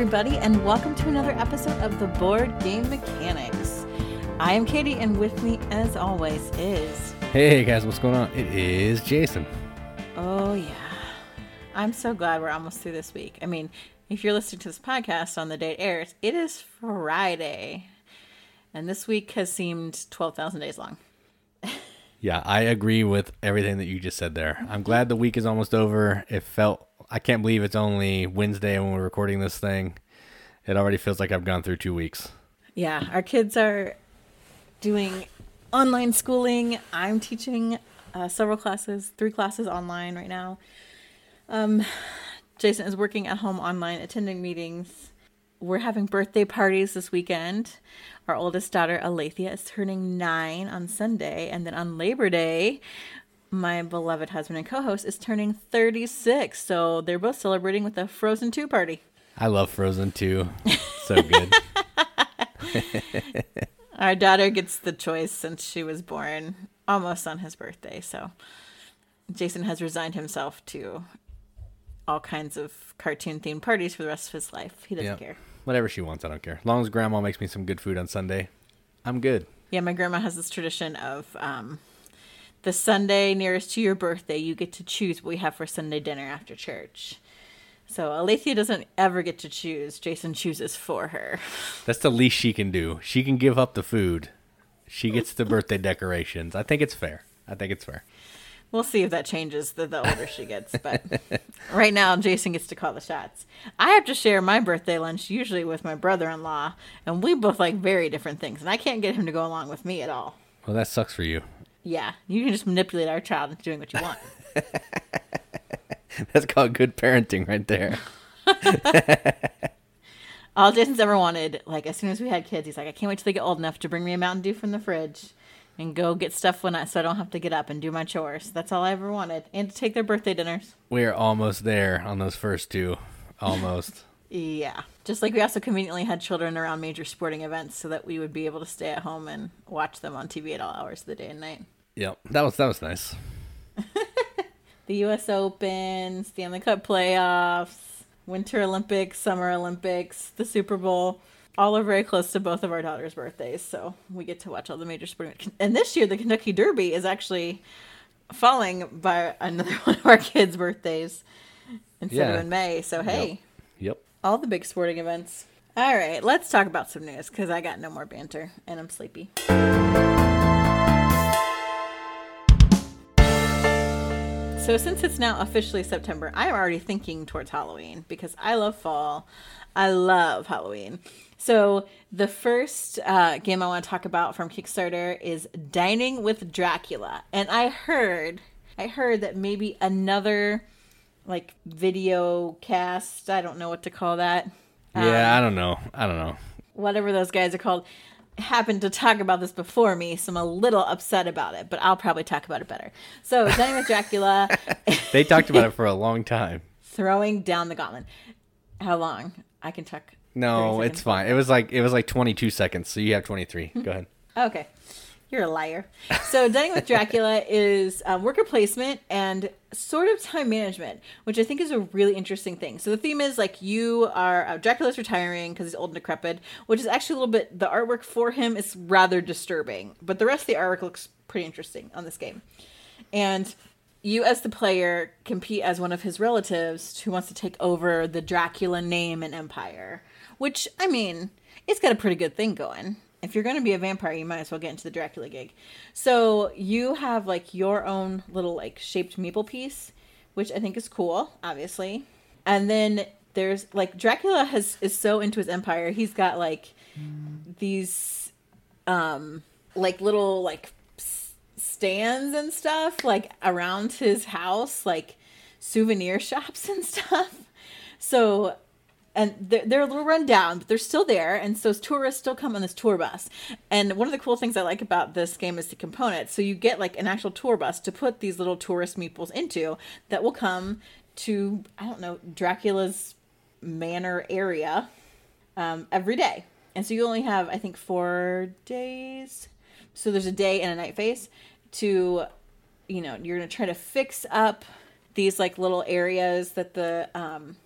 everybody, and welcome to another episode of the Board Game Mechanics. I am Katie, and with me, as always, is. Hey guys, what's going on? It is Jason. Oh, yeah. I'm so glad we're almost through this week. I mean, if you're listening to this podcast on the day it airs, it is Friday. And this week has seemed 12,000 days long. Yeah, I agree with everything that you just said there. I'm glad the week is almost over. It felt, I can't believe it's only Wednesday when we're recording this thing. It already feels like I've gone through two weeks. Yeah, our kids are doing online schooling. I'm teaching uh, several classes, three classes online right now. Um, Jason is working at home online, attending meetings. We're having birthday parties this weekend. Our oldest daughter, Alethea, is turning nine on Sunday. And then on Labor Day, my beloved husband and co host is turning 36. So they're both celebrating with a Frozen 2 party. I love Frozen 2. So good. Our daughter gets the choice since she was born almost on his birthday. So Jason has resigned himself to all kinds of cartoon themed parties for the rest of his life. He doesn't care. Whatever she wants, I don't care. As long as grandma makes me some good food on Sunday, I'm good. Yeah, my grandma has this tradition of um, the Sunday nearest to your birthday, you get to choose what we have for Sunday dinner after church. So Alethea doesn't ever get to choose. Jason chooses for her. That's the least she can do. She can give up the food. She gets the birthday decorations. I think it's fair. I think it's fair. We'll see if that changes the, the older she gets. But right now, Jason gets to call the shots. I have to share my birthday lunch usually with my brother in law, and we both like very different things. And I can't get him to go along with me at all. Well, that sucks for you. Yeah, you can just manipulate our child into doing what you want. That's called good parenting right there. All Jason's ever wanted, like as soon as we had kids, he's like, I can't wait till they get old enough to bring me a Mountain Dew from the fridge and go get stuff when I so I don't have to get up and do my chores. That's all I ever wanted, and to take their birthday dinners. We are almost there on those first two. Almost. Yeah, just like we also conveniently had children around major sporting events so that we would be able to stay at home and watch them on TV at all hours of the day and night. Yep. That was that was nice. The U.S. Open, Stanley Cup playoffs, Winter Olympics, Summer Olympics, the Super Bowl. All are very close to both of our daughters' birthdays, so we get to watch all the major sporting. And this year, the Kentucky Derby is actually falling by another one of our kids' birthdays instead of in May. So hey, Yep. all the big sporting events. All right, let's talk about some news because I got no more banter and I'm sleepy. So, since it's now officially September, I'm already thinking towards Halloween because I love fall. I love Halloween. So, the first uh, game I want to talk about from Kickstarter is Dining with Dracula. And I heard, I heard that maybe another like video cast, I don't know what to call that, Yeah, I don't know. I don't know. whatever those guys are called, happened to talk about this before me, so I'm a little upset about it, but I'll probably talk about it better. So, Dining with Dracula, They talked about it for a long time. throwing down the gauntlet. How long? I can talk. No, it's fine. It was like it was like 22 seconds, so you have 23. Go ahead. Okay. You're a liar. So, Dining with Dracula is uh, worker placement and sort of time management, which I think is a really interesting thing. So, the theme is like you are uh, Dracula's retiring because he's old and decrepit, which is actually a little bit the artwork for him is rather disturbing, but the rest of the artwork looks pretty interesting on this game. And you, as the player, compete as one of his relatives who wants to take over the Dracula name and empire. Which, I mean, it's got a pretty good thing going. If you're going to be a vampire, you might as well get into the Dracula gig. So you have like your own little like shaped meeple piece, which I think is cool, obviously. And then there's like Dracula has is so into his empire. He's got like these um like little like stands and stuff like around his house like souvenir shops and stuff so and they're, they're a little run down but they're still there and so tourists still come on this tour bus and one of the cool things i like about this game is the components so you get like an actual tour bus to put these little tourist meeples into that will come to i don't know dracula's manor area um, every day. And so you only have, I think, four days. So there's a day and a night phase to, you know, you're to try to fix up these like little areas that the um,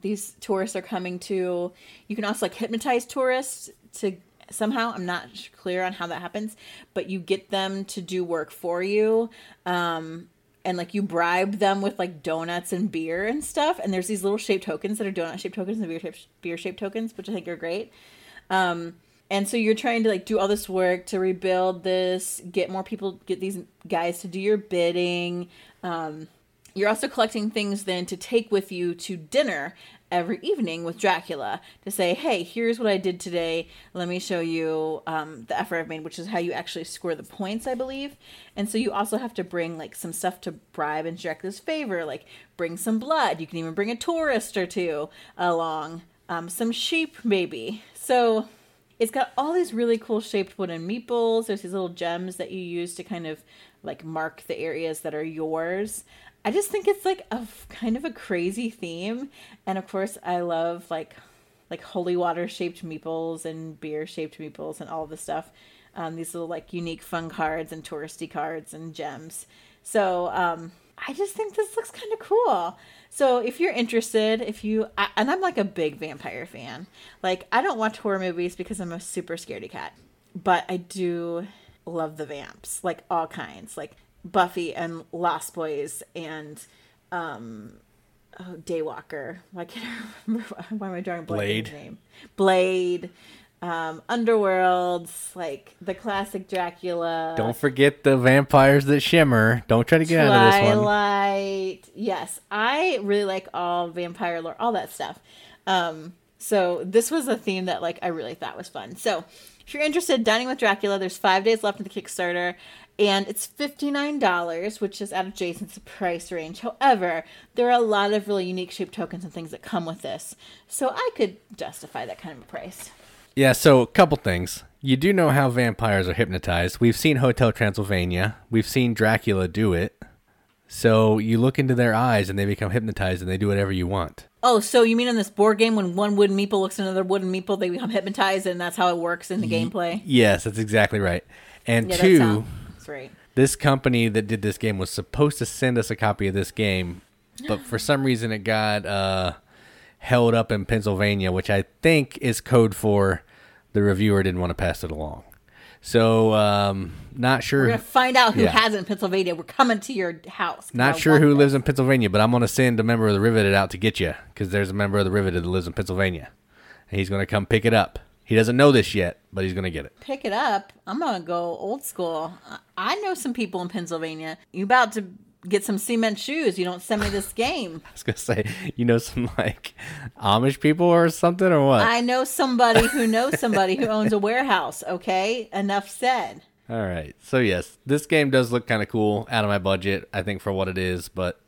these tourists are coming to. You can also like hypnotize tourists to somehow. I'm not clear on how that happens, but you get them to do work for you. Um, and like you bribe them with like donuts and beer and stuff. And there's these little shaped tokens that are donut shaped tokens and beer shaped beer shaped tokens, which I think are great. Um, and so you're trying to like do all this work to rebuild this, get more people, get these guys to do your bidding. Um, you're also collecting things then to take with you to dinner every evening with Dracula to say, hey, here's what I did today. Let me show you um, the effort I've made, which is how you actually score the points, I believe. And so you also have to bring like some stuff to bribe in Dracula's favor, like bring some blood. You can even bring a tourist or two along, um, some sheep maybe. So it's got all these really cool shaped wooden meeples. There's these little gems that you use to kind of like mark the areas that are yours. I just think it's like a kind of a crazy theme, and of course, I love like like holy water shaped meeples and beer shaped meeples and all this stuff. Um, these little like unique fun cards and touristy cards and gems. So um, I just think this looks kind of cool. So if you're interested, if you I, and I'm like a big vampire fan. Like I don't watch horror movies because I'm a super scaredy cat, but I do love the vamps, like all kinds, like Buffy and Lost Boys and um oh, Daywalker. Why can't I remember? Why am I drawing Blade. name? Blade. Um, Underworlds, like the classic Dracula. Don't forget the vampires that shimmer. Don't try to get out of this one. Twilight. Yes, I really like all vampire lore, all that stuff. Um, so this was a theme that like I really thought was fun. So if you're interested, dining with Dracula, there's five days left in the Kickstarter, and it's fifty nine dollars, which is out of Jason's price range. However, there are a lot of really unique shaped tokens and things that come with this, so I could justify that kind of a price. Yeah, so a couple things. You do know how vampires are hypnotized. We've seen Hotel Transylvania. We've seen Dracula do it. So you look into their eyes and they become hypnotized and they do whatever you want. Oh, so you mean in this board game when one wooden meeple looks at another wooden meeple, they become hypnotized, and that's how it works in the gameplay? Yes, that's exactly right. And Yeah, two, that's right. this company that did this game was supposed to send us a copy of this game, but for some reason it got uh, held up in Pennsylvania, which I think is code for the reviewer didn't want to pass it along. So, um, not sure. We're gonna find out who Yeah. has it in Pennsylvania. We're coming to your house. Not I sure who this. lives in Pennsylvania, but I'm going to send a member of the Riveted out to get you because there's a member of the Riveted that lives in Pennsylvania. And he's going to come pick it up. He doesn't know this yet, but he's going to get it. Pick it up. I'm gonna go old school. I- know some people in Pennsylvania. You about to get some cement shoes? You don't send me this game. I was going to say, you know, some like Amish people or something or what? I know somebody who knows somebody who owns a warehouse. Okay, enough said. All right. So, yes, this game does look kind of cool out of my budget, I think, for what it is, but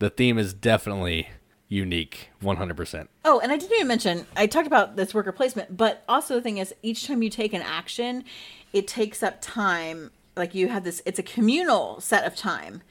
the theme is definitely unique 100%. Oh, and I didn't even mention, I talked about this worker placement, but also the thing is, each time you take an action, it takes up time. Like you have this, it's a communal set of time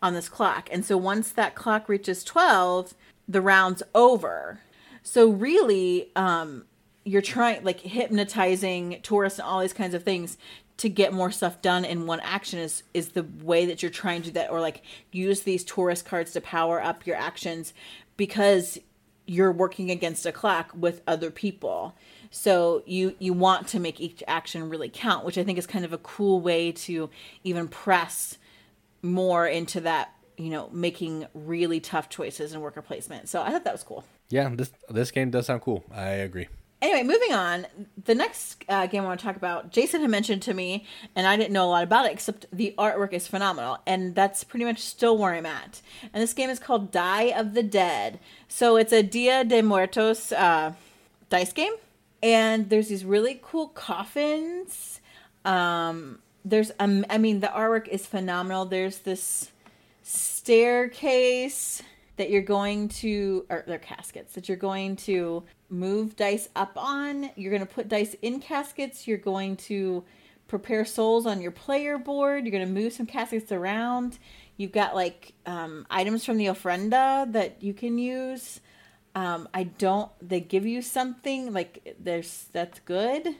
on this clock. And so once that clock reaches 12, the round's over. So really, um, you're trying, like hypnotizing tourists and all these kinds of things to get more stuff done in one action is is the way that you're trying to do that or like use these tourist cards to power up your actions because you're working against a clock with other people so you you want to make each action really count which i think is kind of a cool way to even press more into that you know making really tough choices in worker placement so i thought that was cool Yeah, this this game does sound cool. I agree. Anyway, moving on. The next uh, game I want to talk about, Jason had mentioned to me, and I didn't know a lot about it, except the artwork is phenomenal, and that's pretty much still where I'm at. And this game is called Die of the Dead. So it's a Dia de Muertos uh, dice game, and there's these really cool coffins. Um, there's, um, I mean, the artwork is phenomenal. There's this staircase that you're going to or they're caskets that you're going to move dice up on. You're going to put dice in caskets. You're going to prepare souls on your player board. You're going to move some caskets around. You've got like um, items from the ofrenda that you can use. Um, i don't they give you something like there's that's good.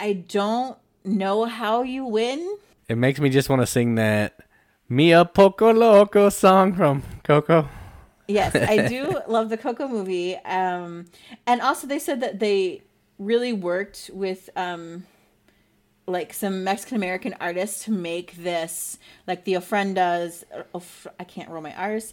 I don't know how you win. It makes me just want to sing that Mia Poco Loco song from Coco. Yes, I do love the Coco movie. Um, and also they said that they really worked with um, like some Mexican American artists to make this, like the ofrendas. Of, I can't roll my R's.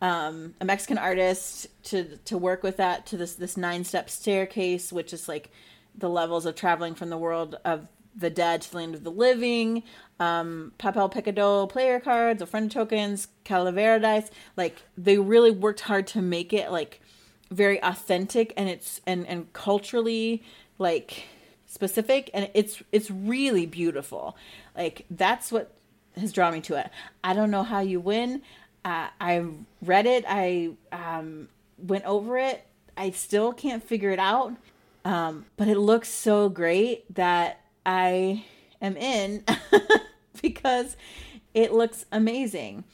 Um, a Mexican artist to to work with that to this this nine step staircase, which is like the levels of traveling from the world of the dead to the land of the living. Um, papel picado player cards, ofrenda tokens, calavera dice. Like they really worked hard to make it like very authentic and it's and and culturally like specific and it's it's really beautiful like that's what has drawn me to it i don't know how you win uh, i read it i um, went over it i still can't figure it out um, but it looks so great that i am in because it looks amazing.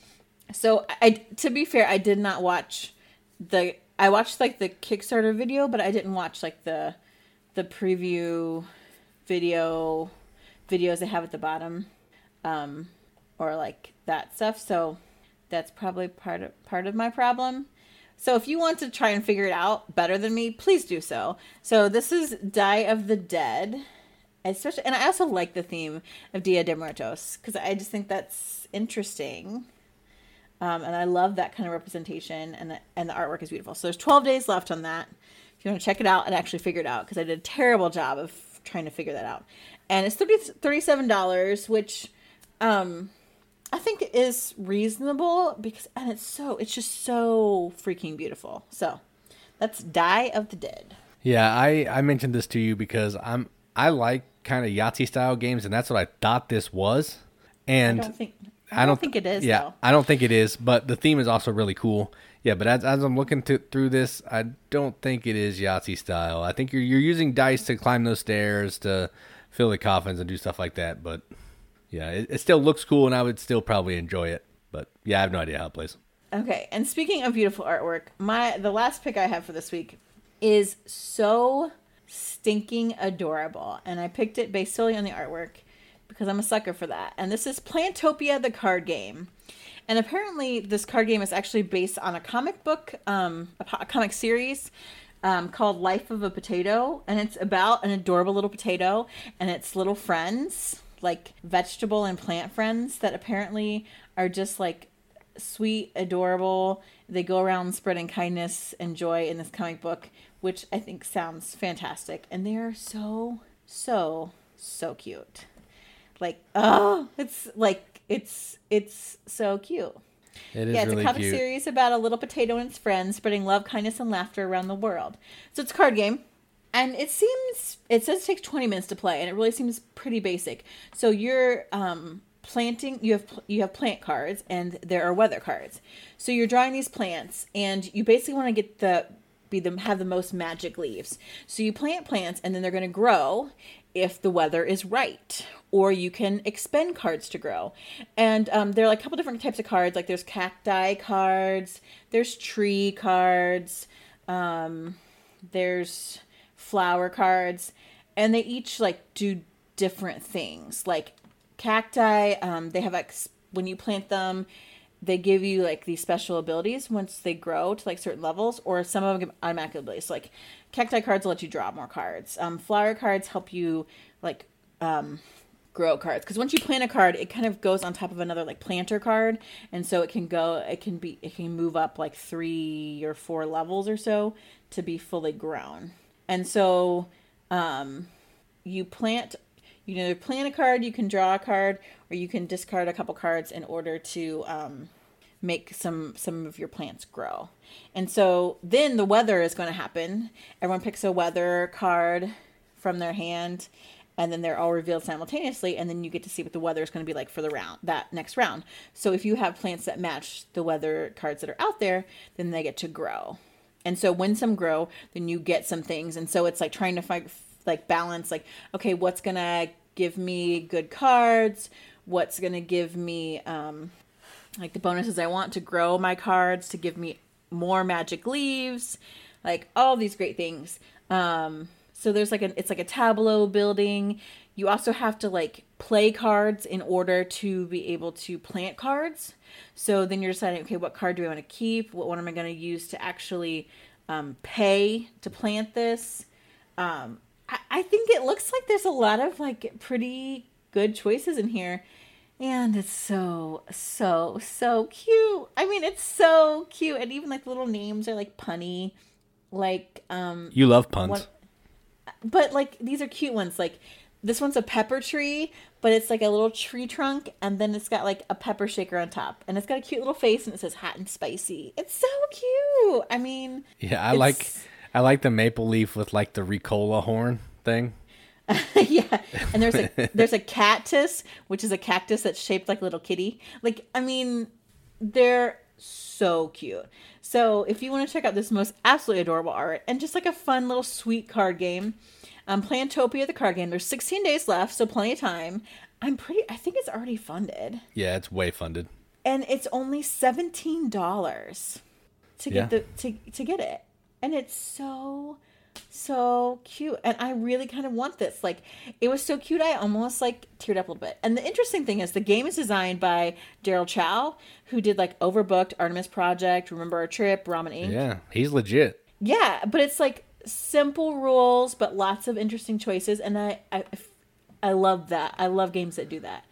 So i to be fair i did not watch the i watched like the kickstarter video but i didn't watch like the the preview video videos they have at the bottom um, or like that stuff. So that's probably part of part of my problem. So if you want to try and figure it out better than me please do so. So this is die of the dead especially and i also like the theme of dia de muertos because i just think that's interesting um, and i love that kind of representation and, and the artwork is beautiful so there's 12 days left on that if you want to check it out and actually figure it out because i did a terrible job of trying to figure that out. And it's 30, $37, which um, I think is reasonable because, and it's so, it's just so freaking beautiful. So that's Die of the Dead. Yeah, I, I mentioned this to you because I'm, I like kind of Yahtzee style games, and that's what I thought this was. And I don't think, I don't, I don't think it is. Yeah, though. I don't think it is, but the theme is also really cool. Yeah, but as, as I'm looking to, through this, I don't think it is Yahtzee style. I think you're you're using dice to climb those stairs to fill the coffins and do stuff like that. But yeah, it, it still looks cool, and I would still probably enjoy it. But yeah, I have no idea how it plays. Okay, and speaking of beautiful artwork, my the last pick I have for this week is so stinking adorable, and I picked it based solely on the artwork because I'm a sucker for that. And this is Plantopia, the card game. And apparently, this card game is actually based on a comic book, um, a, comic series um, called Life of a Potato. And it's about an adorable little potato and its little friends, like vegetable and plant friends, that apparently are just like sweet, adorable. They go around spreading kindness and joy in this comic book, which I think sounds fantastic. And they are so, so, so cute. Like, oh, it's like it's it's so cute. It is yeah, it's really a comic cute. series about a little potato and its friends spreading love, kindness, and laughter around the world. So it's a card game, and it seems it says it takes twenty minutes to play, and it really seems pretty basic. So you're um, planting. You have you have plant cards, and there are weather cards. So you're drawing these plants, and you basically want to get the be them have the most magic leaves. So you plant plants, and then they're going to grow if the weather is right or you can expend cards to grow. And um, there are like a couple different types of cards. Like there's cacti cards, there's tree cards, um, there's flower cards, and they each like do different things. Like cacti, um, they have like when you plant them, they give you like these special abilities once they grow to like certain levels, or some of them give automatic abilities. So, like cacti cards let you draw more cards. Um, flower cards help you like um, grow cards because once you plant a card it kind of goes on top of another like planter card and so it can go it can be it can move up like three or four levels or so to be fully grown and so um you plant you can either plant a card you can draw a card or you can discard a couple cards in order to um make some some of your plants grow. And so then the weather is going to happen. Everyone picks a weather card from their hand and then they're all revealed simultaneously and then you get to see what the weather is going to be like for the round that next round. So if you have plants that match the weather cards that are out there then they get to grow. And so when some grow then you get some things. And so it's like trying to find like balance like okay what's to give me good cards what's to give me um like the bonuses i want to grow my cards to give me more magic leaves like all these great things um So there's like a it's like a tableau building. You also have to like play cards in order to be able to plant cards. So then you're deciding, okay, what card do I want to keep? What one am I going to use to actually um, pay to plant this? Um, I, I think it looks like there's a lot of like pretty good choices in here. And it's so, so, so cute. I mean, it's so cute. And even like little names are like punny. Like, um, You love puns. one- but like these are cute ones. Like this one's a pepper tree, but it's like a little tree trunk, and then it's got like a pepper shaker on top, and it's got a cute little face, and it says hot and spicy. It's so cute. I mean, yeah, I like I like the maple leaf with like the Ricola horn thing. yeah. And there's a there's a cactus, which is a cactus that's shaped like a little kitty. Like I mean, they're so cute. So if you want to check out this most absolutely adorable art and just like a fun little sweet card game, um, Plantopia the card game. There's 16 days left, so plenty of time. I'm pretty. I think it's already funded, Yeah, it's way funded. and it's only seventeen dollars to get Yeah. the to to get it, and it's so so cute. And i really kind of want this. Like it was so cute i almost like teared up a little bit. And the interesting thing is the game is designed by daryl chow who did like overbooked artemis project remember our trip ramen inc. Yeah, he's legit. yeah but it's like simple rules but lots of interesting choices. And i i, I love that. I love games that do that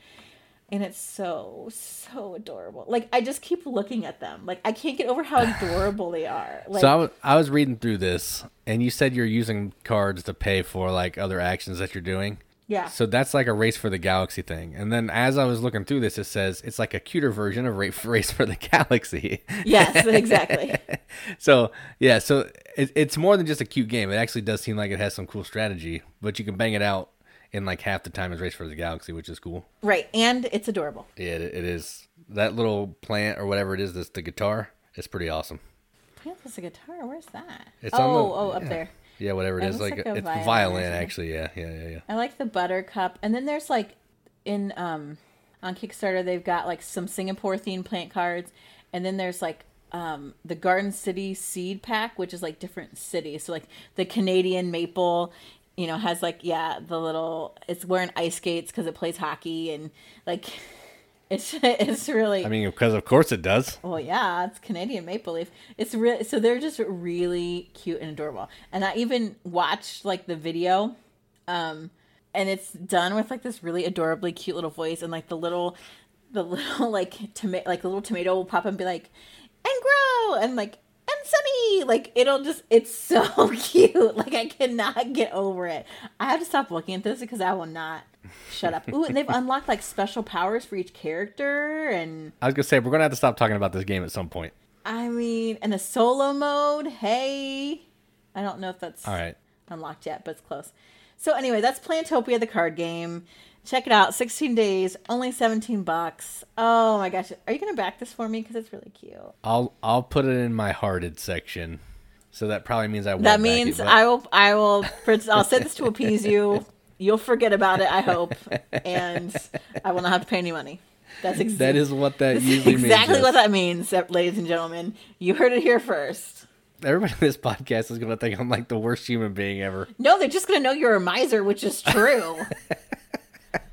and it's so so adorable like i just keep looking at them like i can't get over how adorable they are like so I was, I was reading through this, and you said you're using cards to pay for like other actions that you're doing. yeah So that's like a race for the galaxy thing. And then as I was looking through this, it says it's like a cuter version of race for the galaxy. yes exactly so yeah, so it, it's more than just a cute game. It actually does seem like it has some cool strategy, but you can bang it out in like half the time as Race for the Galaxy, which is cool. right and it's adorable Yeah, it, it is. That little plant or whatever it is, that's the guitar. It's pretty awesome. Plant Plants a guitar. Where's that? It's oh, on the- oh, up there. Yeah, whatever it It is, like, like a it's violin violin, actually. Yeah, yeah, yeah, yeah. I like the buttercup, and then there's like in um on Kickstarter they've got like some Singapore themed plant cards, and then there's like um the Garden City seed pack, which is like different cities. So like the Canadian maple, you know, has like yeah the little it's wearing ice skates because it plays hockey and like it's it's really I mean, because of course it does. Well, yeah, it's Canadian maple leaf. It's really so they're just really cute and adorable. And I even watched like the video, um, and it's done with like this really adorably cute little voice, and like the little, the little like tomato, like the little tomato will pop up and be like, and grow, and like and sunny, like it'll just it's so cute. Like I cannot get over it. I have to stop looking at this because I will not shut up. Ooh, and they've unlocked like special powers for each character and. I was gonna say we're gonna have to stop talking about this game at some point. I mean, in the solo mode, hey. I don't know if that's All right. unlocked yet, but it's close. So anyway, that's Plantopia the card game. Check it out. 16 days, only 17 bucks. Oh my gosh. Are you going to back this for me cuz it's really cute. I'll I'll put it in my hearted section. So that probably means I won't That means it, but- I will I will I'll say this to appease you. You'll forget about it, I hope, and I will not have to pay any money. That's exactly that is what that usually exactly means. what yes. that means, eh, ladies and gentlemen. You heard it here first. Everybody in this podcast is gonna think I'm like the worst human being ever. No, they're just gonna know you're a miser, which is true.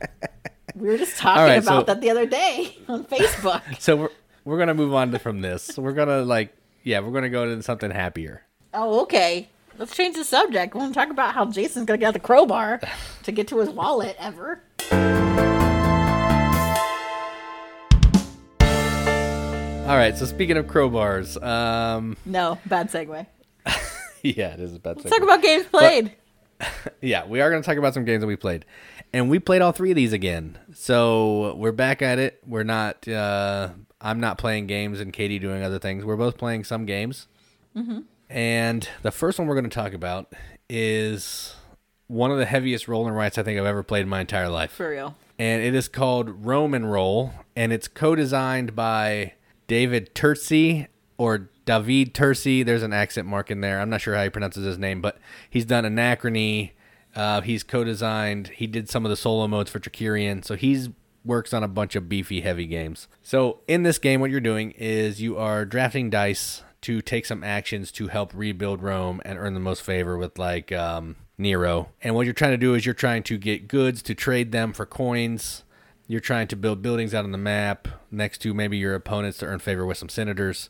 we were just talking right, about so- that the other day on Facebook. So we're we're gonna move on to, from this. We're gonna like yeah, we're gonna go to something happier. oh, okay. Let's change the subject. We want to talk about how Jason's gonna get out the crowbar to get to his wallet ever. All right. So speaking of crowbars, um, No, bad segue. yeah, it is a bad. Segue. Let's talk about games played. yeah, we are going to talk about some games that we played, and we played all three of these again. So we're back at it. We're not. Uh, I'm not playing games, and Katie doing other things. We're both playing some games. And the first one we're going to talk about is one of the heaviest roll and writes I think I've ever played in my entire life. For real. and it is called Rome and Roll, and it's co-designed by David Turczi or David Turczi. There's an accent mark in there. I'm not sure how he pronounces his name, but he's done Anachrony. Uh, he's co-designed. He did some of the solo modes for Trickerion, so he's works on a bunch of beefy, heavy games. So in this game, what you're doing is you are drafting dice to take some actions to help rebuild Rome and earn the most favor with like um, Nero. And what you're trying to do is you're trying to get goods to trade them for coins. You're trying to build buildings out on the map next to maybe your opponents to earn favor with some senators.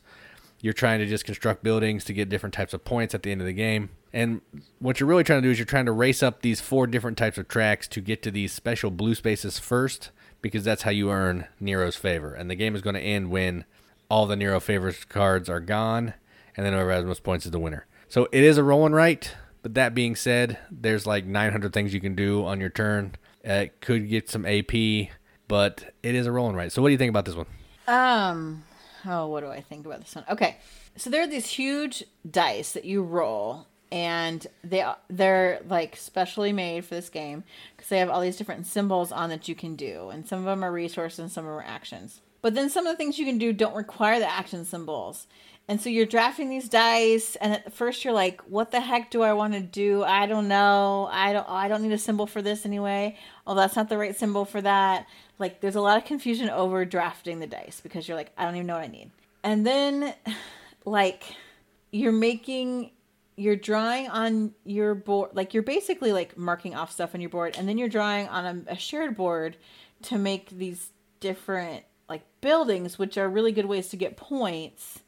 You're trying to just construct buildings to get different types of points at the end of the game. And what you're really trying to do is you're trying to race up these four different types of tracks to get to these special blue spaces first, because that's how you earn Nero's favor. And the game is going to end when all the Nero favors cards are gone, and then whoever has most points is the winner. So it is a roll and write, but that being said, there's like 900 things you can do on your turn. Uh, it could get some AP, but it is a roll and write. So what do you think about this one? Um, oh, what do I think about this one? Okay, so there are these huge dice that you roll, and they they're like specially made for this game because they have all these different symbols on that you can do, and some of them are resources and some of them are actions. But then some of the things you can do don't require the action symbols. And so you're drafting these dice, and at first you're like, "What the heck do I want to do? I don't know. I don't. I don't need a symbol for this anyway. Oh, that's not the right symbol for that." Like, there's a lot of confusion over drafting the dice because you're like, "I don't even know what I need." And then, like, you're making, you're drawing on your board. Like, you're basically like marking off stuff on your board, and then you're drawing on a, a shared board to make these different like buildings, which are really good ways to get points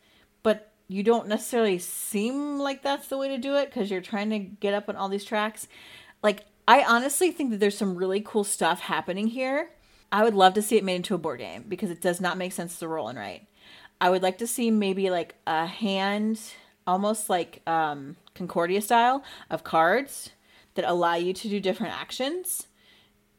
but you don't necessarily seem like that's the way to do it because you're trying to get up on all these tracks. Like, I honestly think that there's some really cool stuff happening here. I would love to see it made into a board game because it does not make sense to roll and write. I would like to see maybe like a hand, almost like um, Concordia style, of cards that allow you to do different actions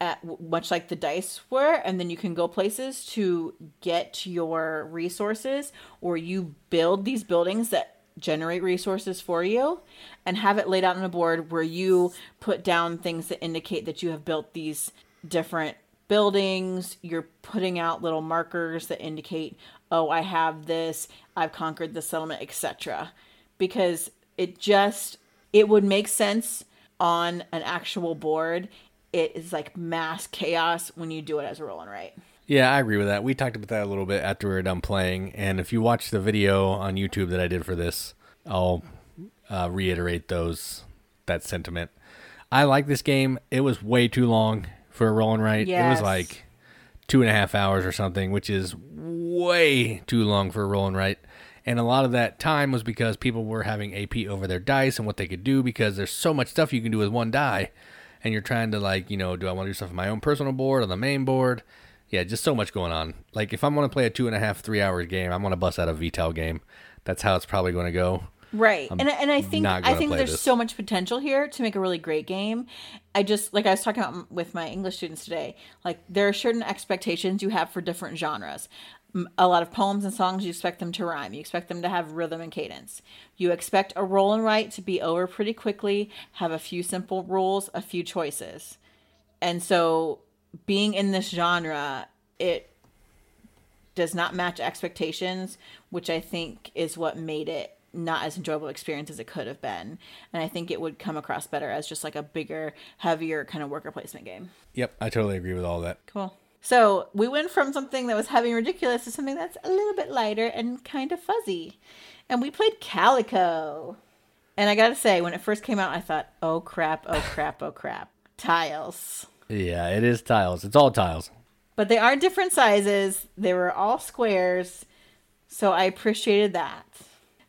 at much like the dice were and then you can go places to get your resources or you build these buildings that generate resources for you and have it laid out on a board where you put down things that indicate that you have built these different buildings you're putting out little markers that indicate oh i have this i've conquered the settlement etc because it just it would make sense on an actual board it is like mass chaos when you do it as a roll and write. Yeah, I agree with that. We talked about that a little bit after we were done playing, and if you watch the video on YouTube that I did for this, I'll uh, reiterate those that sentiment. I like this game. It was way too long for a roll and write. Yes. It was like two and a half hours or something, which is way too long for a roll and write. And a lot of that time was because people were having AP over their dice and what they could do because there's so much stuff you can do with one die and you're trying to like, you know, do I want to do stuff on my own personal board on the main board? Yeah, just so much going on. Like if I'm going to play a two and a half, three hour game, I'm going to bust out a Vital game. That's how it's probably going to go. Right. I'm and and I think I think there's this. so much potential here to make a really great game. I just like I was talking about with my English students today, like there are certain expectations you have for different genres a lot of poems and songs, you expect them to rhyme. You expect them to have rhythm and cadence. You expect a roll and write to be over pretty quickly, have a few simple rules, a few choices. And so, being in this genre, it does not match expectations, which I think is what made it not as enjoyable experience as it could have been. And I think it would come across better as just like a bigger, heavier kind of worker placement game. Yep, I totally agree with all that. Cool. So we went from something that was heavy and ridiculous to something that's a little bit lighter and kind of fuzzy. And we played Calico. And I gotta say, when it first came out, I thought, oh crap, oh crap, oh crap. Tiles. Yeah, it is tiles. It's all tiles. But they are different sizes. They were all squares. So I appreciated that.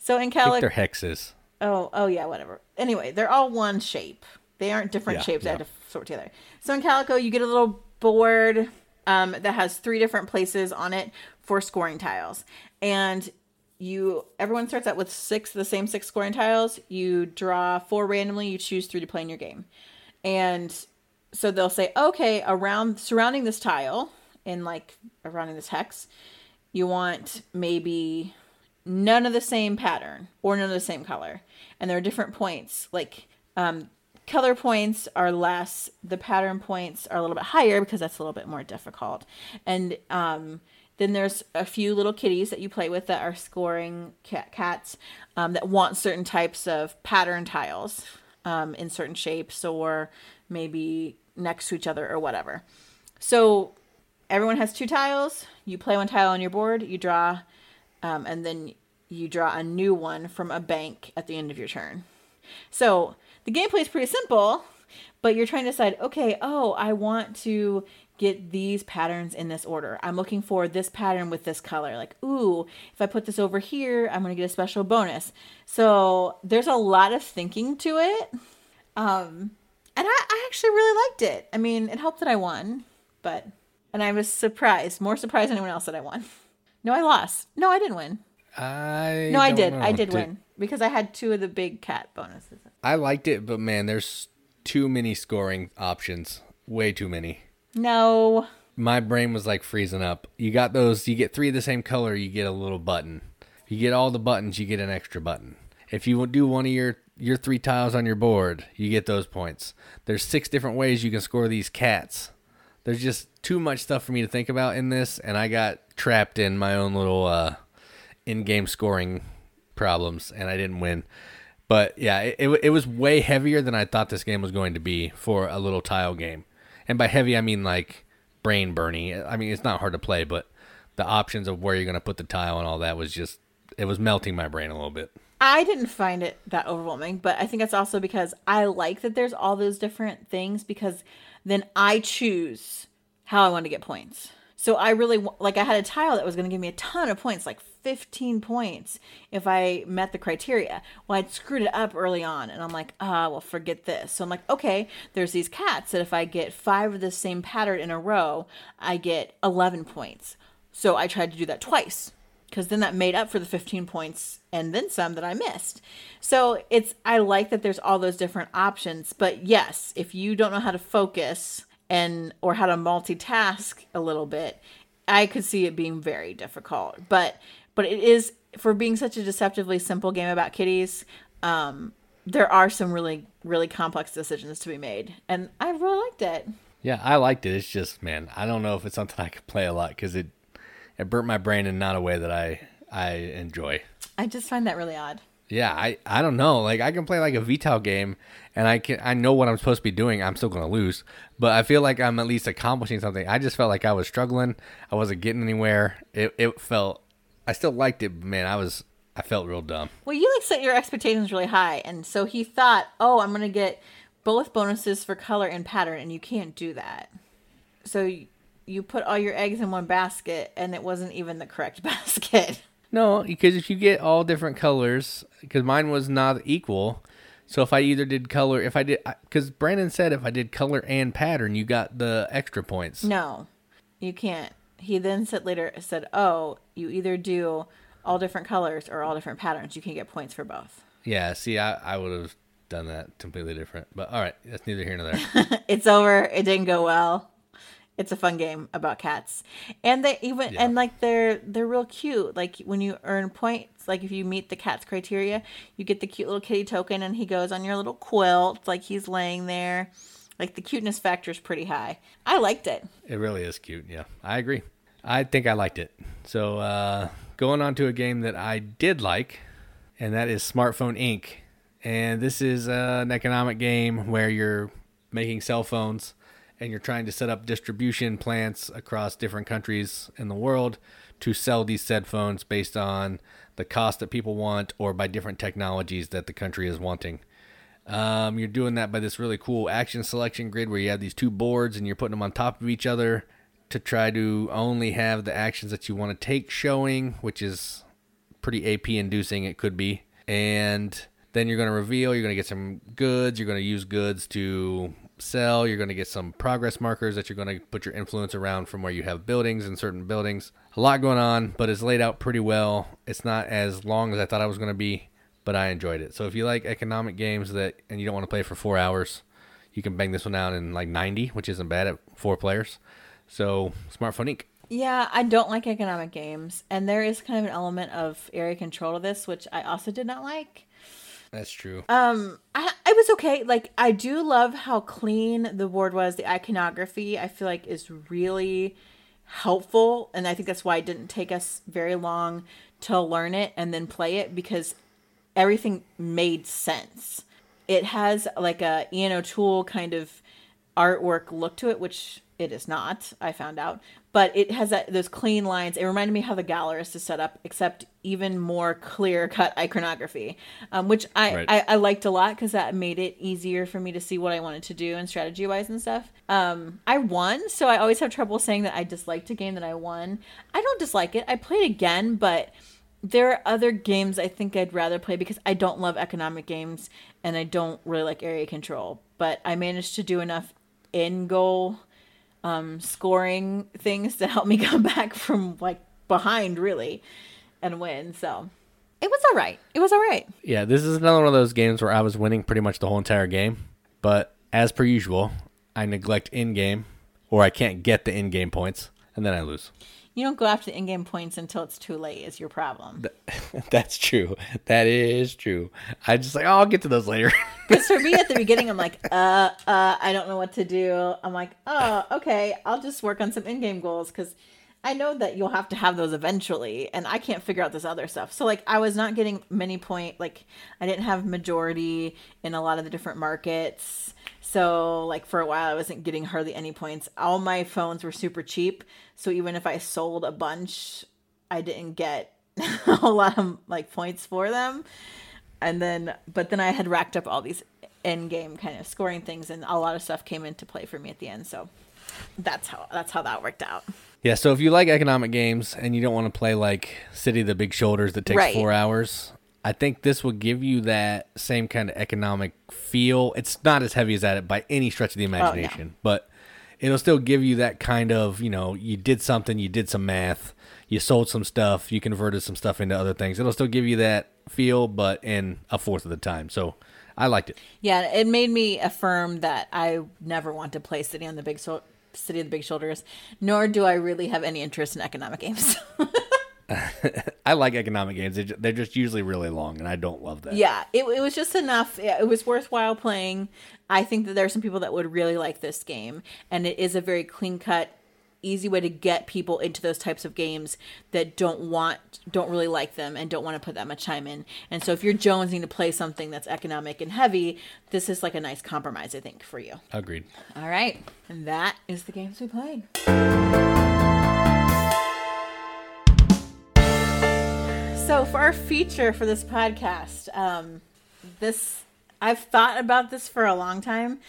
So in Calico. they're hexes. Oh, oh yeah, whatever. Anyway, they're all one shape. They aren't different yeah, shapes. Yeah. I had to sort together. So in Calico, you get a little board um, that has three different places on it for scoring tiles. And you everyone starts out with six the same six scoring tiles. You draw four randomly, you choose three to play in your game. And so they'll say, okay, around surrounding this tile in like around this hex, you want maybe none of the same pattern or none of the same color. And there are different points. Like um, color points are less the pattern points are a little bit higher because that's a little bit more difficult and um, then there's a few little kitties that you play with that are scoring cat cats um, that want certain types of pattern tiles um, in certain shapes or maybe next to each other or whatever so everyone has two tiles you play one tile on your board you draw um, and then you draw a new one from a bank at the end of your turn so the gameplay is pretty simple, but you're trying to decide, okay, oh, I want to get these patterns in this order. I'm looking for this pattern with this color. Like, ooh, if I put this over here, I'm going to get a special bonus. So there's a lot of thinking to it. Um, and I, I actually really liked it. I mean, it helped that I won, but, and I was surprised, more surprised than anyone else that I won. No, I lost. No, I didn't win. I No, I did. know. I did win because I had two of the big cat bonuses. I liked it, but man, there's too many scoring options. Way too many. No. My brain was like freezing up. You got those, you get three of the same color, you get a little button. If you get all the buttons, you get an extra button. If you do one of your your three tiles on your board, you get those points. There's six different ways you can score these cats. There's just too much stuff for me to think about in this, and I got trapped in my own little uh, in-game scoring problems, and I didn't win. But yeah, it, it, it was way heavier than I thought this game was going to be for a little tile game. And by heavy, I mean like brain burning. I mean, it's not hard to play, but the options of where you're going to put the tile and all that was just, it was melting my brain a little bit. I didn't find it that overwhelming, but I think that's also because I like that there's all those different things because then I choose how I want to get points. So I really like I had a tile that was going to give me a ton of points, like 15 points if I met the criteria. Well, I'd screwed it up early on and I'm like, ah, well, forget this. So I'm like, okay, there's these cats that if I get five of the same pattern in a row, I get 11 points. So I tried to do that twice because then that made up for the 15 points and then some that I missed. So it's I like that there's all those different options, but yes, if you don't know how to focus and or how to multitask a little bit, I could see it being very difficult. But but it is for being such a deceptively simple game about kitties, um there are some really really complex decisions to be made and I really liked it. Yeah, I liked it. It's just, man, I don't know if it's something I could play a lot because it, it burnt my brain in not a way that I, I enjoy. I just find that really odd. Yeah, I, I don't know. Like I can play like a Vital game and I can I know what I'm supposed to be doing. I'm still gonna lose. But I feel like I'm at least accomplishing something. I just felt like I was struggling. I wasn't getting anywhere. It it felt I still liked it, but man, I was I felt real dumb. Well, you like set your expectations really high, and so he thought, "Oh, I'm gonna get both bonuses for color and pattern," and you can't do that. So you put all your eggs in one basket, and it wasn't even the correct basket. No, because if you get all different colors, because mine was not equal. So if I either did color, if I did, because Brandon said if I did color and pattern, you got the extra points. No, you can't. He then said later said, "Oh, you either do all different colors or all different patterns. You can get points for both." Yeah, see, I, I would have done that completely different. But all right, that's neither here nor there. it's over. It didn't go well. It's a fun game about cats, and they even Yeah. and like they're they're real cute. Like when you earn points, like if you meet the cat's criteria, you get the cute little kitty token, and he goes on your little quilt, like he's laying there. Like the cuteness factor is pretty high. I liked it. It really is cute. Yeah, I agree. I think I liked it. So uh, going on to a game that I did like, and that is Smartphone Inc. And this is uh, an economic game where you're making cell phones and you're trying to set up distribution plants across different countries in the world to sell these said phones based on the cost that people want or by different technologies that the country is wanting. Um, you're doing that by this really cool action selection grid where you have these two boards and you're putting them on top of each other to try to only have the actions that you want to take showing, which is pretty AP inducing, it could be. And then you're going to reveal, you're going to get some goods, you're going to use goods to sell, you're going to get some progress markers that you're going to put your influence around from where you have buildings and certain buildings. A lot going on, but it's laid out pretty well. It's not as long as I thought I was going to be, but I enjoyed it. So if you like economic games that and you don't want to play for 4 hours, you can bang this one out in like 90, which isn't bad at 4 players. So, Smartphone Inc. Yeah, I don't like economic games, and there is kind of an element of area control to this, which I also did not like. That's true. Um, I, I was okay. Like, I do love how clean the board was. The iconography, I feel like, is really helpful, and I think that's why it didn't take us very long to learn it and then play it because everything made sense. It has like a Ian O'Toole kind of artwork look to it, which it is not. I found out, but it has that those clean lines. It reminded me how the Gallerist is set up, except even more clear cut iconography, um, which I, Right. I I liked a lot because that made it easier for me to see what I wanted to do and strategy wise and stuff. Um, I won, so I always have trouble saying that I disliked a game that I won. I don't dislike it. I played again, but there are other games I think I'd rather play because I don't love economic games and I don't really like area control. But I managed to do enough in goal um, scoring things to help me come back from like behind really and win. So it was all right. It was all right. Yeah, this is another one of those games where I was winning pretty much the whole entire game, but as per usual, I neglect in game or I can't get the in game points, and then I lose. You don't go after the in-game points until it's too late. Is your problem? That's true. That is true. I just like, oh, I'll get to those later. Because for me at the beginning, I'm like, uh, uh, I don't know what to do. I'm like, oh, okay, I'll just work on some in-game goals because I know that you'll have to have those eventually, and I can't figure out this other stuff. So like, I was not getting many point. Like, I didn't have majority in a lot of the different markets. So like for a while, I wasn't getting hardly any points. All my phones were super cheap, so even if I sold a bunch, I didn't get a whole lot of like points for them and then but then I had racked up all these end game kind of scoring things and a lot of stuff came into play for me at the end so that's how that's how that worked out yeah, so if you like economic games and you don't want to play like City of the Big Shoulders that takes Right. four hours, I think this will give you that same kind of economic feel. It's not as heavy as that by any stretch of the oh, imagination, but it'll still give you that kind of, you know, you did something, you did some math, you sold some stuff, you converted some stuff into other things. It'll still give you that feel, but in a fourth of the time. So I liked it. yeah it made me affirm that I never want to play City on the Big Shou- City of the Big Shoulders nor do I really have any interest in economic games I like economic games. They're just usually really long, and I don't love that. yeah it, it was just enough it was worthwhile playing I think that there are some people that would really like this game and it is a very clean cut easy way to get people into those types of games that don't want don't really like them and don't want to put that much time in and so if you're jonesing to play something that's economic and heavy this is like a nice compromise i think for you Agreed. all right and that is the games we played so for our feature for this podcast um this i've thought about this for a long time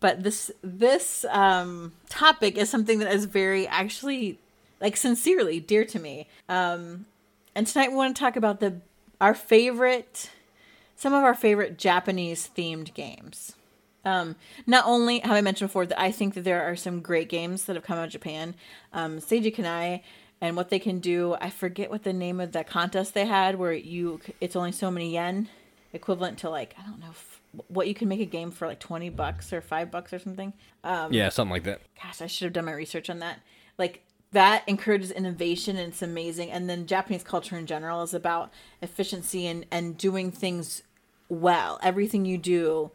but this this um topic is something that is very actually like sincerely dear to me. Um and tonight we want to talk about the our favorite some of our favorite japanese themed games. Um, not only have I mentioned before that I think that there are some great games that have come out of Japan, um, Seiji Kanai, and what they can do. I forget what the name of the contest they had where you it's only so many yen, equivalent to like I don't know f- what you can make a game for like twenty bucks or five bucks or something. Um, Yeah, something like that. gosh, I should have done my research on that. Like that encourages innovation and it's amazing. And then Japanese culture in general is about efficiency and and doing things well. Everything you do,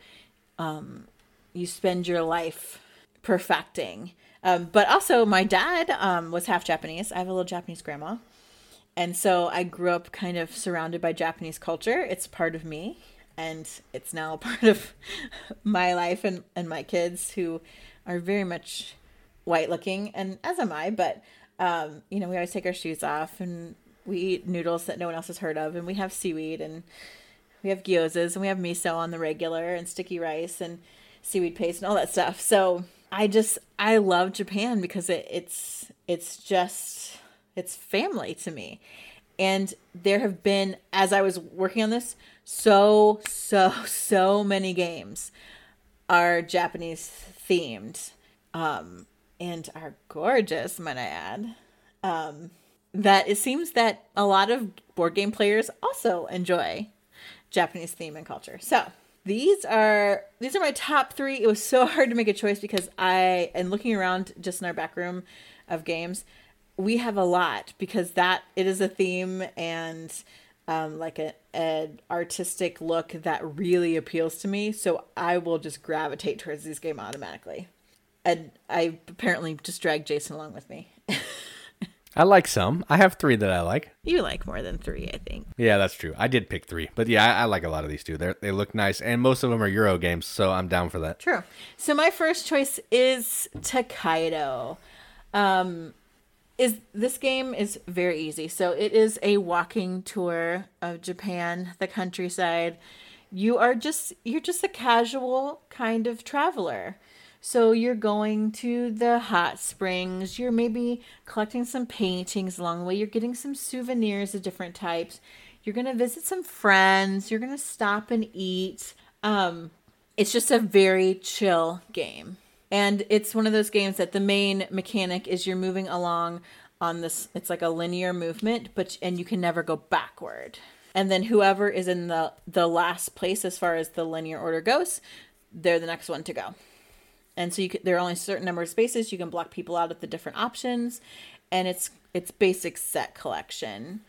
um, you spend your life perfecting. Um, but also, my dad um, was half Japanese. I have a little Japanese grandma. And so I grew up kind of surrounded by Japanese culture. It's part of me. And it's now part of my life and, and my kids who are very much white looking. And as am I. But, um, you know, we always take our shoes off and we eat noodles that no one else has heard of. And we have seaweed and we have gyozas and we have miso on the regular and sticky rice and seaweed paste and all that stuff. So I just I love Japan because it, it's it's just it's family to me. And there have been as I was working on this so so so many games are Japanese themed um and are gorgeous might I add. Um that it seems that a lot of board game players also enjoy Japanese theme and culture. So these are these are my top three. It was so hard to make a choice because I and looking around just in our back room of games, we have a lot because that it is a theme and um, like a an artistic look that really appeals to me. So I will just gravitate towards this game automatically. And I apparently just dragged Jason along with me. I like some. I have three that I like. You like more than three, I think. Yeah, that's true. I did pick three, but yeah, I, I like a lot of these too. They they look nice, and most of them are Euro games, so I'm down for that. True. So my first choice is Tokaido. Um, is this game is very easy. So it is a walking tour of Japan, the countryside. You are just you're just a casual kind of traveler. So you're going to the hot springs, you're maybe collecting some paintings along the way, you're getting some souvenirs of different types. You're going to visit some friends, you're going to stop and eat. Um it's just a very chill game. And it's one of those games that the main mechanic is you're moving along on this it's like a linear movement, but and you can never go backward. And then whoever is in the the last place as far as the linear order goes, they're the next one to go. And so you can, there are only a certain number of spaces you can block people out of the different options and it's it's basic set collection.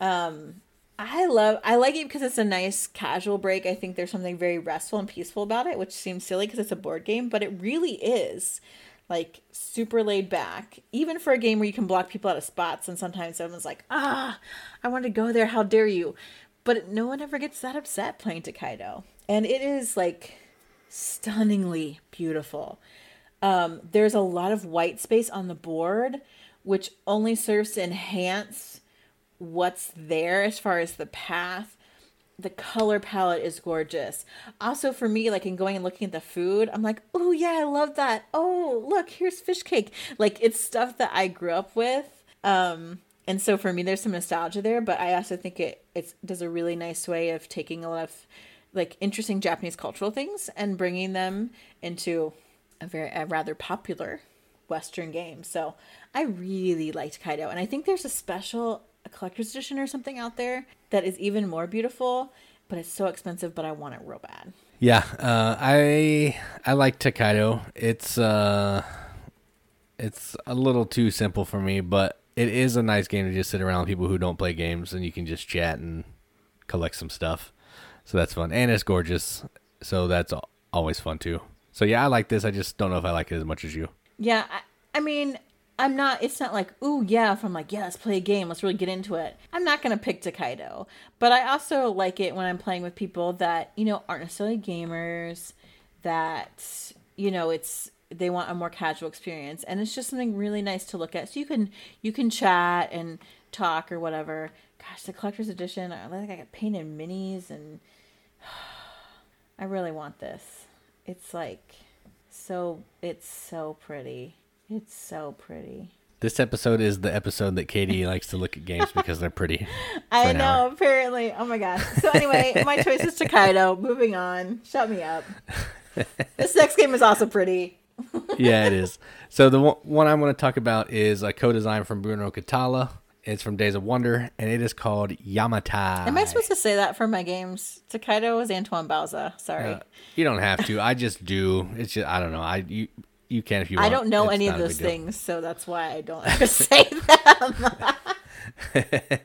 Um I love I like it because it's a nice casual break. I think there's something very restful and peaceful about it, which seems silly because it's a board game, but it really is like super laid back. Even for a game where you can block people out of spots and sometimes someone's like, "Ah, I want to go there. How dare you?" But no one ever gets that upset playing Tokaido. And it is like stunningly beautiful. Um, there's a lot of white space on the board, which only serves to enhance what's there as far as the path. The color palette is gorgeous. Also, for me, like in going and looking at the food, I'm like, oh, yeah, I love that. Oh, look, here's fish cake. Like, it's stuff that I grew up with. Um, and so for me, there's some nostalgia there, but I also think it it does a really nice way of taking a lot of like interesting Japanese cultural things and bringing them into a very a rather popular Western game. So I really liked Kaido, and I think there's a special a collector's edition or something out there that is even more beautiful, but it's so expensive. But I want it real bad. Yeah, uh, I I like Tokaido. It's uh, it's a little too simple for me, but it is a nice game to just sit around with people who don't play games, and you can just chat and collect some stuff. So that's fun, and it's gorgeous. So that's always fun too. So yeah, I like this. I just don't know if I like it as much as you. Yeah, I, I mean, I'm not. It's not like, ooh, yeah. I'm like, yeah, let's play a game. Let's really get into it. I'm not gonna pick Tokaido, but I also like it when I'm playing with people that you know aren't necessarily gamers. That you know, it's they want a more casual experience, and it's just something really nice to look at. So you can you can chat and talk or whatever. Gosh, the collector's edition. I like I got painted minis, and I really want this. It's like so. It's so pretty. It's so pretty. This episode is the episode that Katie likes to look at games because they're pretty. I know, hour. apparently. Oh my gosh. So anyway, my choice is Tokaido. Moving on. Shut me up. this next game is also pretty. yeah, it is. So the one I'm going to talk about is a co-design from Bruno Cathala. It's from Days of Wonder, and it is called Yamatai. Am I supposed to say that for my games? Tokaido is Antoine Bauza. Sorry. Uh, you don't have to. I just do. It's just I don't know. I you you can if you. Want. I don't know it's any of those things, so that's why I don't say them.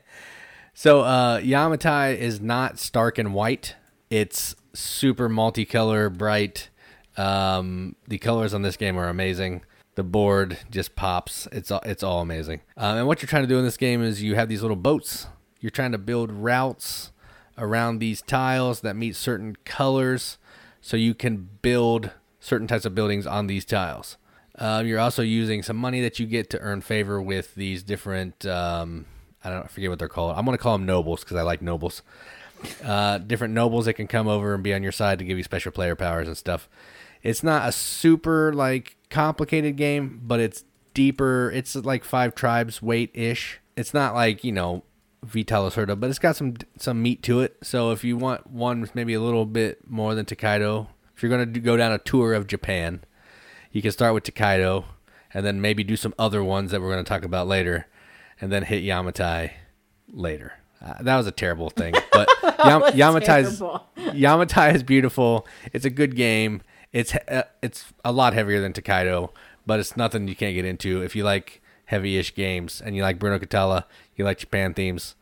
so uh, Yamatai is not stark and white. It's super multicolor, bright. Um, the colors on this game are amazing. The board just pops. It's all, it's all amazing. Um, and what you're trying to do in this game is you have these little boats. You're trying to build routes around these tiles that meet certain colors, so you can build certain types of buildings on these tiles. Um, you're also using some money that you get to earn favor with these different. Um, I don't forget what they're called. I'm to call them nobles because I like nobles. Uh, different nobles that can come over and be on your side to give you special player powers and stuff. It's not a super like complicated game, but it's deeper. It's like five tribes weight ish. It's not like you know Vital Lacerda, but it's got some some meat to it. So if you want one maybe a little bit more than Tokaido, if you're going to go down a tour of Japan, you can start with Tokaido and then maybe do some other ones that we're going to talk about later and then hit Yamatai later. Uh, that was a terrible thing, but Yam- Yamatai is beautiful. It's a good game. It's uh, it's a lot heavier than Tokaido, but it's nothing you can't get into if you like heavy-ish games and you like Bruno Cathala, you like Japan themes.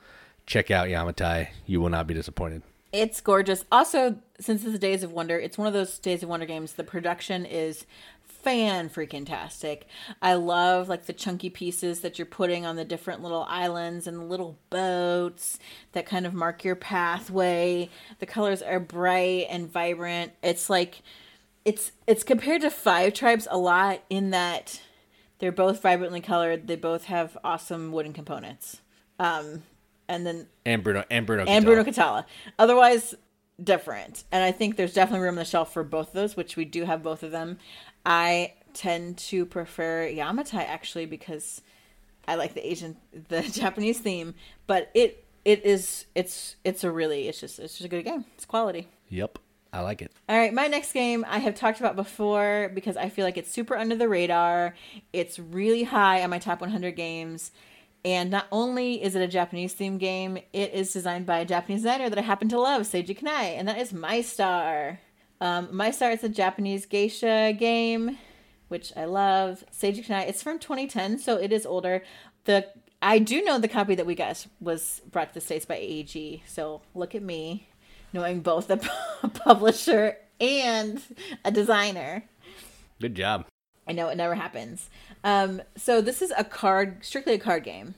Check out Yamatai. You will not be disappointed. It's gorgeous. Also, since it's Days of Wonder, it's one of those Days of Wonder games. The production is fan freaking tastic. I love like the chunky pieces that you're putting on the different little islands and the little boats that kind of mark your pathway. The colors are bright and vibrant. It's like it's it's compared to Five Tribes a lot in that They're both vibrantly colored. They both have awesome wooden components. Um, and then And Bruno and Bruno and. Bruno Cathala. Otherwise, different. And I think there's definitely room on the shelf for both of those, which we do have both of them. I tend to prefer Yamatai actually because I like the Asian, the Japanese theme, but it it is it's it's a really it's just it's just a good game. It's quality. Yep, I like it. All right, my next game I have talked about before because I feel like it's super under the radar. It's really high on my top 100 games. And not only is it a Japanese themed game, it is designed by a Japanese designer that I happen to love, Seiji Kanai, and that is Mai-Star. Um, Mai-Star is a Japanese geisha game, which I love. Seiji Kanai, it's from 2010, so it is older. The I do know the copy that we got was brought to the States by AEG, so look at me knowing both a publisher and a designer. Good job. I know it never happens. Um, so this is a card, strictly a card game,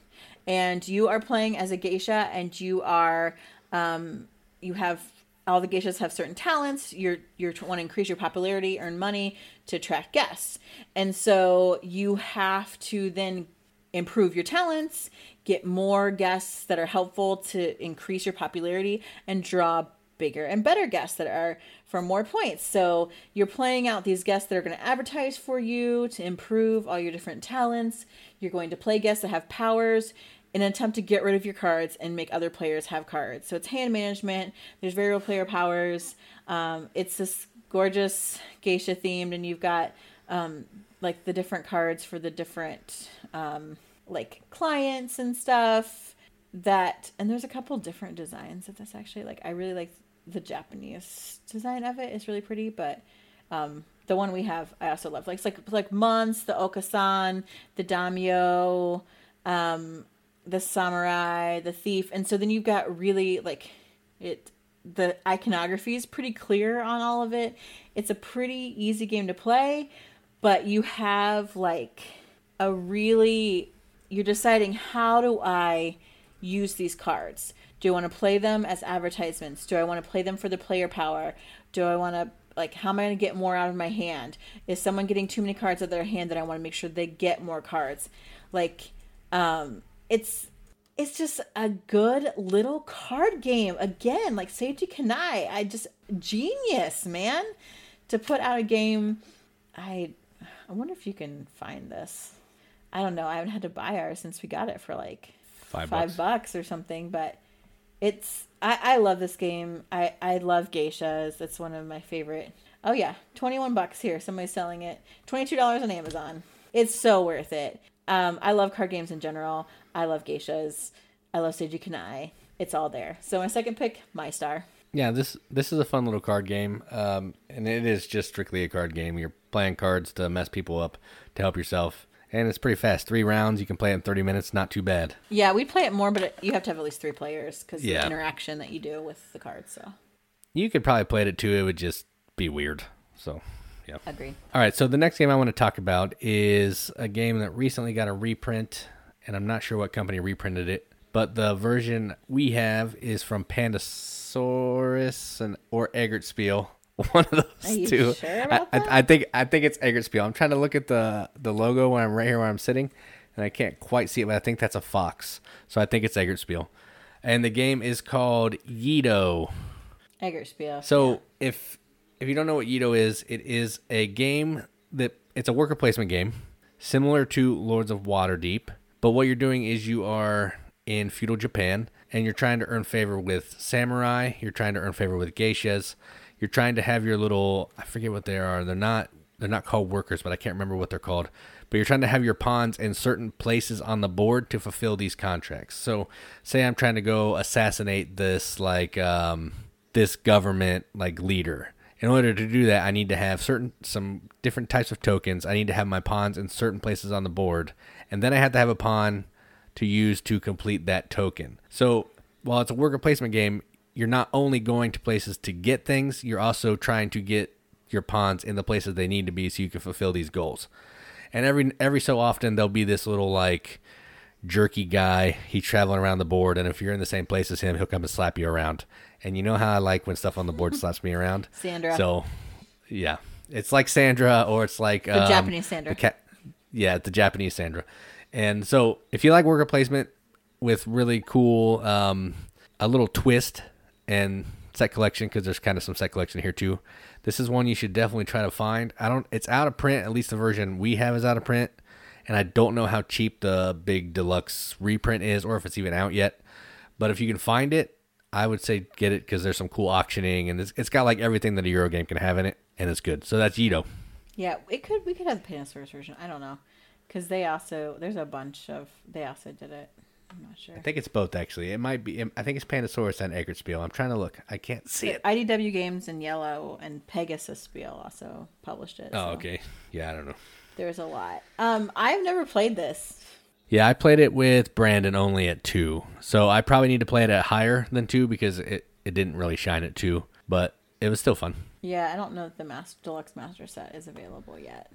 and you are playing as a geisha, and you are, um, you have all the geishas have certain talents. You're you're want to increase your popularity, earn money to attract guests, and so you have to then improve your talents, get more guests that are helpful to increase your popularity, and draw bigger and better guests that are for more points. So you're playing out these guests that are going to advertise for you to improve all your different talents. You're going to play guests that have powers in an attempt to get rid of your cards and make other players have cards. So it's hand management. There's variable player powers. Um, it's this gorgeous geisha themed, and you've got um, like the different cards for the different um, like clients and stuff that and there's a couple different designs of this actually like i really like the japanese design of it's really pretty but um the one we have i also love. Like it's like like months the okasan the daimyo um the samurai the thief. And so then you've got really like it the iconography is pretty clear on all of it. It's a pretty easy game to play but you have like a really you're deciding how do i use these cards? Do I want to play them as advertisements? Do I want to play them for the player power? Do I want to like how am I going to get more out of my hand? Is someone getting too many cards out of their hand that I want to make sure they get more cards? Like um it's it's just a good little card game. Again, like Seiji Kanai, I just genius, man. To put out a game I I wonder if you can find this. I don't know. I haven't had to buy ours since we got it for like Five, five bucks. bucks or something but it's I, I love this game. I i love geishas. It's one of my favorite. Oh yeah. 21 bucks. Here somebody's selling it. $22 on amazon. It's so worth it. Um i love card games in general. I love geishas. I love seiji kanai. It's all there. So my second pick Mai-Star. Yeah, this this is a fun little card game, um, and it is just strictly a card game. You're playing cards to mess people up, to help yourself, and it's pretty fast. Three rounds, you can play it in 30 minutes. Not too bad. yeah we play it more but it, you have to have at least three players because Yeah. the interaction that you do with the cards so You could probably play it too. It would just be weird. So, yeah. agreed All right, so the next game I want to talk about is a game that recently got a reprint, and I'm not sure what company reprinted it, but the version we have is from Pandasaurus and or Eggert Spiel. One of those Are you two. sure about I, that? I, I think I think it's Eggert Spiel. I'm trying to look at the the logo when I'm right here where I'm sitting, and I can't quite see it, but I think that's a fox. So I think it's Eggert Spiel. And the game is called Yedo. Eggerspiel. So if if you don't know what Yedo is, it is a game that it's a worker placement game, similar to Lords of Waterdeep. But what you're doing is you are in feudal Japan and you're trying to earn favor with samurai. You're trying to earn favor with geishas. You're trying to have your little I forget what they are. They're not they're not called workers, but I can't remember what they're called. But you're trying to have your pawns in certain places on the board to fulfill these contracts. So, say I'm trying to go assassinate this like um, this government like leader. In order to do that, I need to have certain some different types of tokens. I need to have my pawns in certain places on the board, and then I have to have a pawn to use to complete that token. So, while it's a worker placement game, you're not only going to places to get things, you're also trying to get your pawns in the places they need to be so you can fulfill these goals. And every every so often there'll be this little like jerky guy. He's traveling around the board, and if you're in the same place as him, he'll come and slap you around. And you know how I like when stuff on the board slaps me around. Sandra. So, yeah, it's like Sandra, or it's like The um, Japanese Sandra. the cat. Yeah, the Japanese Sandra. And so if you like worker placement with really cool, um, a little twist and set collection, because there's kind of some set collection here too. This is one you should definitely try to find. I don't. It's out of print. At least the version we have is out of print, and I don't know how cheap the big deluxe reprint is, or if it's even out yet. But if you can find it, I would say get it because there's some cool auctioning, and it's, it's got like everything that a Euro game can have in it, and it's good. So that's Yedo. Yeah, it could. We could have the Pandasaurus version. I don't know, because they also there's a bunch of they also did it. I'm not sure. I think it's both actually. It might be. I think it's Pandasaurus and Eggert Spiel. I'm trying to look. I can't see it. IDW Games in yellow and Pegasus Spiel also published it. Oh, so okay. Yeah, I don't know. There's a lot. Um, I've never played this. Yeah, I played it with Brandon only at two, so I probably need to play it at higher than two because it it didn't really shine at two, but it was still fun. Yeah, I don't know if the master, deluxe master set is available yet,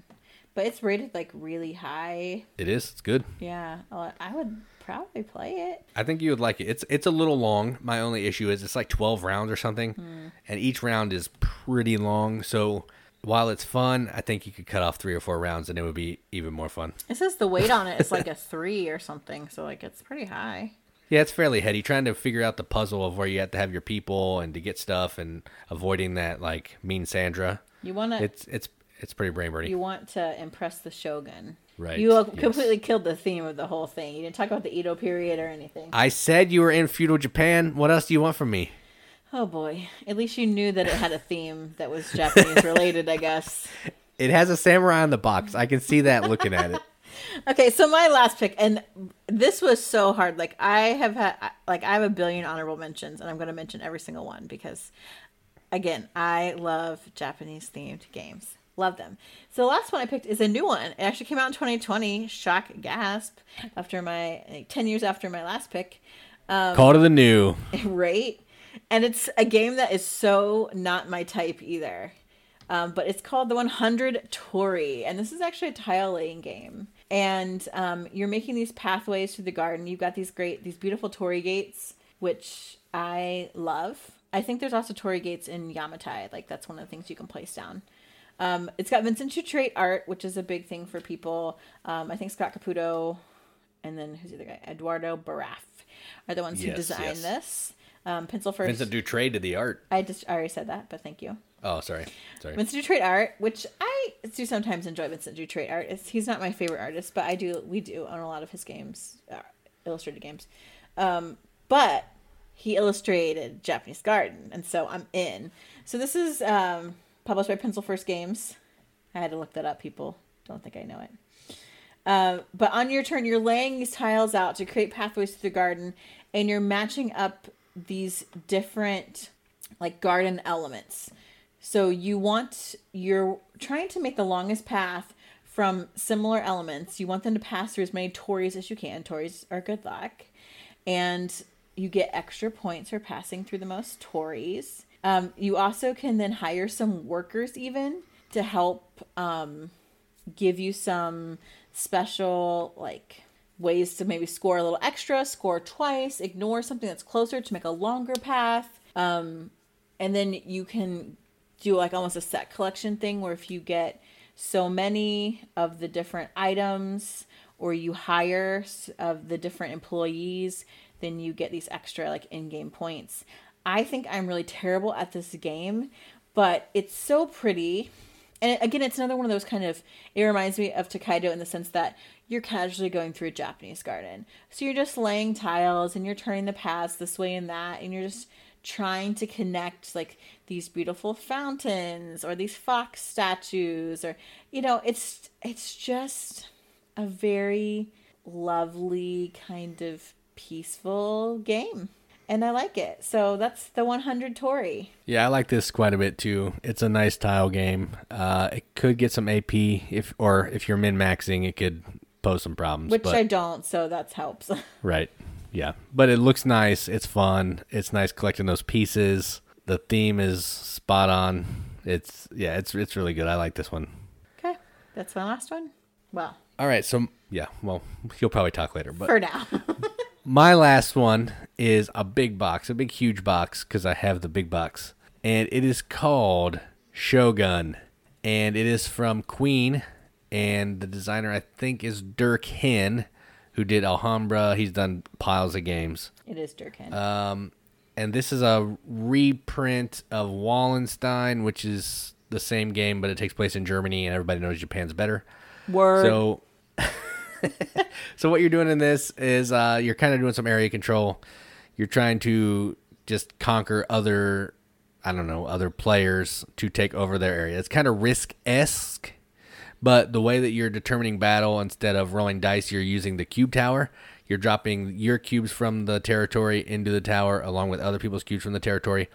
but it's rated like really high. It is. It's good. Yeah, I I would probably play it. I think you would like it. It's it's a little long. My only issue is it's like 12 rounds or something, hmm. and each round is pretty long. So while it's fun, I think you could cut off three or four rounds, and it would be even more fun. It says the weight on it is like a three or something, so like it's pretty high. Yeah, it's fairly heady. Trying to figure out the puzzle of where you have to have your people and to get stuff, and avoiding that like mean Sandra. You want to It's it's it's pretty brain burning. you want to impress the shogun. Right, You uh, yes. completely killed the theme of the whole thing. You didn't talk about the Edo period or anything. I said you were in feudal Japan. What else do you want from me? Oh boy. At least you knew that it had a theme that was Japanese related, I guess. It has a samurai on the box. I can see that looking at it. Okay, so my last pick, and this was so hard. Like I have had, like I have a billion honorable mentions, and I'm going to mention every single one because, again, I love Japanese themed games. Love them. So the last one I picked is a new one. It actually came out in 2020. Shock, gasp! After my like, 10 years after my last pick, Call to the new. right? And it's a game that is so not my type either. Um, but it's called the 100 Torii, and this is actually a tile laying game. And um, you're making these pathways through the garden. You've got these great, these beautiful Torii gates, which I love. I think there's also Torii gates in Yamatai. Like that's one of the things you can place down. Um, it's got Vincent Dutrait art, which is a big thing for people. Um, I think Scott Caputo and then who's the other guy? Eduardo Baraf are the ones who designed yes. this. Um, pencil first. Vincent Dutrait did the art. I just I already said that, but thank you. Oh, sorry. Sorry. Vincent Dutrait art, which I do sometimes enjoy Vincent Dutrait art. It's, he's not my favorite artist, but I do we do own a lot of his games, uh, illustrated games. Um, but he illustrated Japanese Garden, and so I'm in. So this is um, published by Pencil First Games. I had to look that up. People don't think I know it. Um, but on your turn, you're laying these tiles out to create pathways through the garden, and you're matching up these different like garden elements. So you want you're trying to make the longest path from similar elements. You want them to pass through as many tories as you can. Tories are good luck, and you get extra points for passing through the most tories. Um, you also can then hire some workers even to help um, give you some special like ways to maybe score a little extra, score twice, ignore something that's closer to make a longer path. Um, and then you can do like almost a set collection thing where if you get so many of the different items or you hire of the different employees, then you get these extra like in-game points. I think I'm really terrible at this game, but it's so pretty. And again, it's another one of those kind of. It reminds me of Tokaido in the sense that you're casually going through a Japanese garden. So you're just laying tiles and you're turning the paths this way and that, and you're just trying to connect like these beautiful fountains or these fox statues or you know it's it's just a very lovely kind of peaceful game and i like it so that's the 100 Torii. Yeah, I like this quite a bit too. It's a nice tile game. Uh, it could get some AP if, or if you're min maxing, it could pose some problems. which but, i don't so that helps right, yeah. But it looks nice. It's fun. It's nice collecting those pieces. The theme is spot on. It's yeah, it's it's really good. I like this one. okay that's my last one well All right, so yeah, well, you'll probably talk later, but for now My last one is a big box, a big, huge box, because I have the big box. And it is called Shogun. And it is from Queen. and the designer I think is Dirk Henn, who did Alhambra. He's done piles of games. It is Dirk Henn. Um, and this is a reprint of Wallenstein, which is the same game, but it takes place in Germany, and everybody knows Japan's better. Word. So, so what you're doing in this is uh, you're kind of doing some area control. You're trying to just conquer other, I don't know, other players to take over their area. It's kind of risk esque, but the way that you're determining battle instead of rolling dice, you're using the cube tower. You're dropping your cubes from the territory into the tower along with other people's cubes from the territory,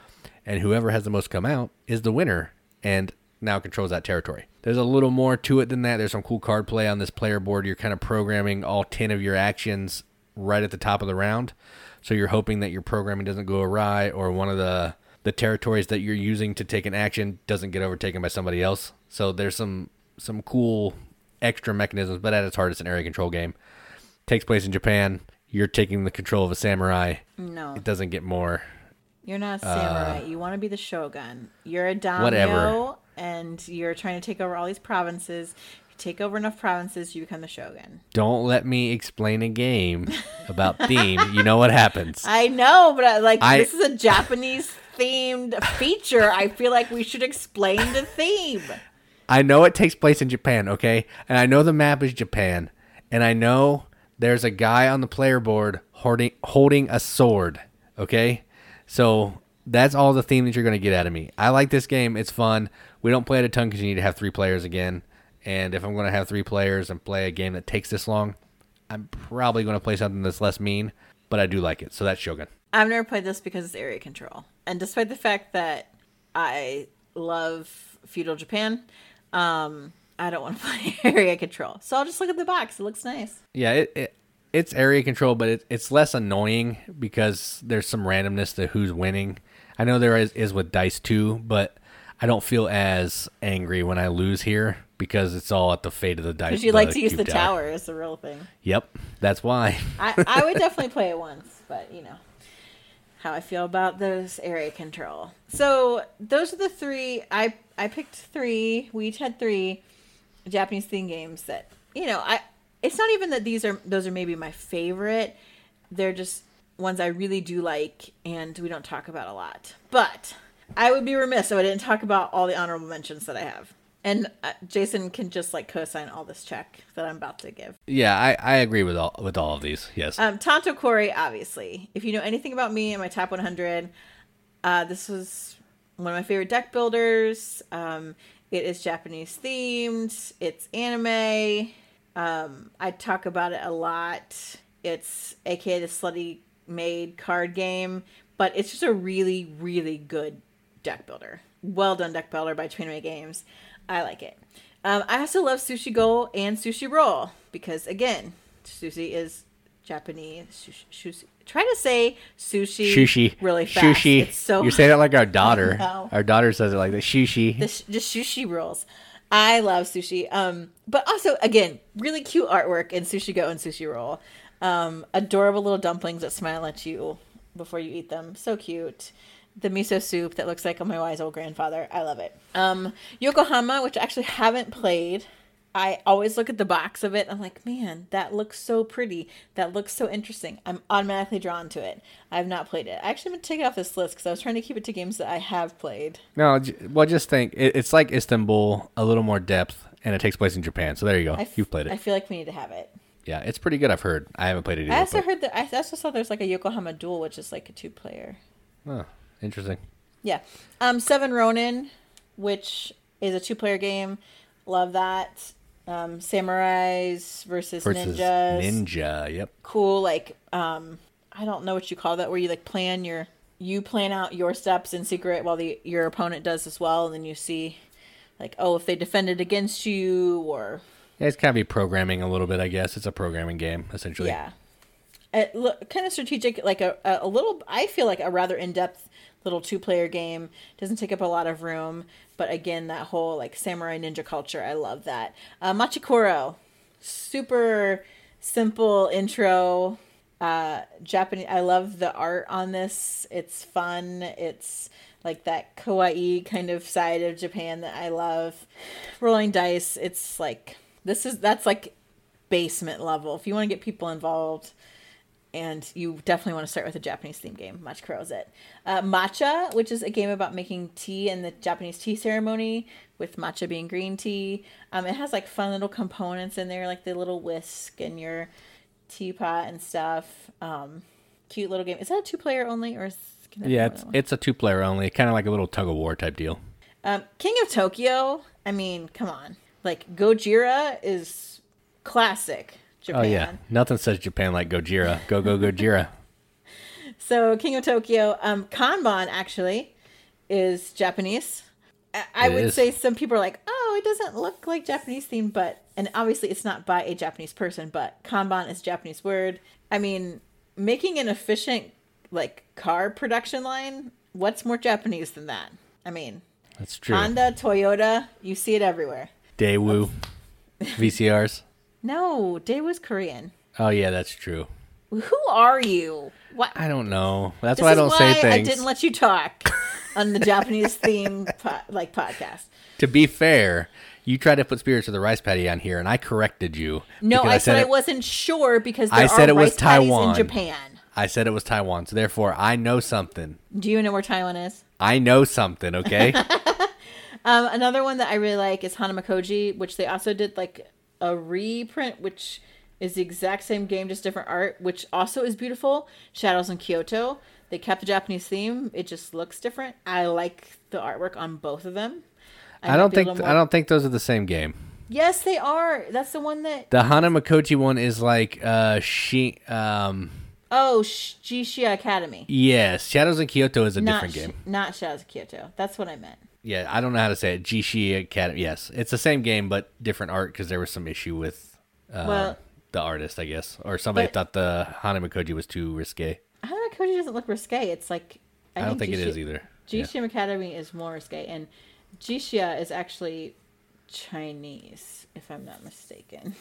and whoever has the most come out is the winner. And now controls that territory. There's a little more to it than that. There's some cool card play on this player board. You're kind of programming all 10 of your actions right at the top of the round. So you're hoping that your programming doesn't go awry or one of the the territories that you're using to take an action doesn't get overtaken by somebody else. So there's some some cool extra mechanisms, but at its heart it's an area control game. Takes place in Japan. You're taking the control of a samurai. no, It doesn't get more you're not a samurai. Uh, you want to be the shogun. You're a daimyo, Whatever. And you're trying to take over all these provinces. You take over enough provinces, you become the shogun. Don't let me explain a game about theme. You know what happens. I know, but I, like I- this is a Japanese themed feature. I feel like we should explain the theme. I know it takes place in Japan, okay? And I know the map is Japan. And I know there's a guy on the player board holding holding a sword, okay? So that's all the theme that you're going to get out of me. I like this game. It's fun. We don't play it a ton because you need to have three players again. And if I'm going to have three players and play a game that takes this long, I'm probably going to play something that's less mean. But I do like it. So that's Shogun. I've never played this because it's area control. And despite the fact that I love feudal Japan, um, I don't want to play area control. So I'll just look at the box. It looks nice. Yeah, it, it it's area control, but it, it's less annoying because there's some randomness to who's winning. I know there is, is with dice too, but I don't feel as angry when I lose here because it's all at the fate of the dice. Because you like to use the tower is the real thing. Yep, that's why. I, I would definitely play it once, but you know how I feel about those area control. So those are the three. I I picked three. We each had three Japanese theme games that you know. I it's not even that these are those are maybe my favorite. They're just ones I really do like, and we don't talk about a lot. But I would be remiss if I didn't talk about all the honorable mentions that I have. And uh, Jason can just like co-sign all this check that I'm about to give. Yeah, I, I agree with all with all of these. Yes. Um, Tanto Cuore, obviously. If you know anything about me and my top 100, uh, this was one of my favorite deck builders. Um, it is Japanese themed. It's anime. Um, I talk about it a lot. It's aka the slutty maid card game, but it's just a really, really good deck builder. Well done deck builder by Trainway Games. I like it. Um, I also love Sushi Go and Sushi Roll because again, sushi is Japanese. Sushi, sushi. Try to say sushi, Sushi. really fast. Sushi. It's so you say that like our daughter. Our daughter says it like the Sushi. the sh- just sushi rolls. I love sushi. Um, but also again, really cute artwork in Sushi Go and Sushi Roll. Um, adorable little dumplings that smile at you before you eat them. So cute. The miso soup that looks like my wise old grandfather. I love it. Um, Yokohama, which I actually haven't played. I always look at the box of it. I'm like, man, that looks so pretty. That looks so interesting. I'm automatically drawn to it. I have not played it. I actually am going to take it off this list because I was trying to keep it to games that I have played. no, well, just think it, it's like Istanbul, a little more depth, and it takes place in Japan. So there you go. I f- You've played it. I feel like we need to have it. Yeah, it's pretty good. I've heard. I haven't played it either. I also but- heard that I also saw there's like a Yokohama Duel, which is like a two player. oh, interesting. Yeah. Um, Seven Ronin, which is a two player game. Love that. Um, samurais versus, Versus ninjas. Ninja. Yep. cool. Like, um, I don't know what you call that, where you like plan your you plan out your steps in secret while the your opponent does as well, and then you see, like, oh, if they defended against you, or It's kind of be programming a little bit, I guess. It's a programming game, essentially. Yeah. It look kind of strategic, like a, a, a little, I feel like a rather in depth little two player game. Doesn't take up a lot of room. But again, that whole like samurai ninja culture, I love that. Uh, Machikoro, super simple intro. Uh, Japanese, I love the art on this. It's fun. It's like that kawaii kind of side of Japan that I love. Rolling dice, it's like This is that's like basement level. If you want to get people involved, and you definitely want to start with a Japanese theme game. Machikoro it. Uh, matcha, which is a game about making tea and the Japanese tea ceremony, with matcha being green tea. Um, it has like fun little components in there, like the little whisk and your teapot and stuff. Um, cute little game. Is that a two player only or? Is, yeah, it's it's a two player only, kind of like a little tug of war type deal. Um, King of Tokyo. I mean, come on. Like Gojira is classic. Japan. Oh yeah, nothing says Japan like Gojira. Go go Gojira. so King of Tokyo, um, Kanban actually is Japanese. I, I would is. say some people are like, oh, it doesn't look like Japanese theme, but and obviously it's not by a Japanese person, but Kanban is Japanese word. I mean, making an efficient like car production line, what's more Japanese than that? I mean, that's true. Honda, Toyota, you see it everywhere. Daewoo, VCRs. No, Daewoo's Korean. Oh yeah, that's true. Who are you? What? I don't know. That's this why I don't why say things. I didn't let you talk on the Japanese theme po- like podcast. To be fair, you tried to put spirits of the rice paddy on here, and I corrected you. No, I, I said, I wasn't sure because I said it was Taiwan in Japan. I said it was Taiwan, so therefore I know something. Do you know where Taiwan is? I know something. Okay. um, another one that I really like is Hanamikoji, which they also did like a reprint, which is the exact same game, just different art, which also is beautiful. Shadows in Kyoto. They kept the Japanese theme. It just looks different. I like the artwork on both of them. I, I don't think more... I don't think those are the same game. Yes, they are. That's the one that the Hanamikoji one is like uh she um Oh, Jixia Academy. Yes, Shadows in Kyoto is a not different game. Sh- not Shadows of Kyoto. That's what I meant yeah, I don't know how to say it. Jishi Academy. Yes, it's the same game but different art because there was some issue with uh, well, the artist, I guess, or somebody thought the Hanamikoji was too risque. Hanamikoji doesn't look risque. It's like I, I don't think, it is either. Jixia yeah. Academy is more risque, and Jixia is actually Chinese, if I'm not mistaken.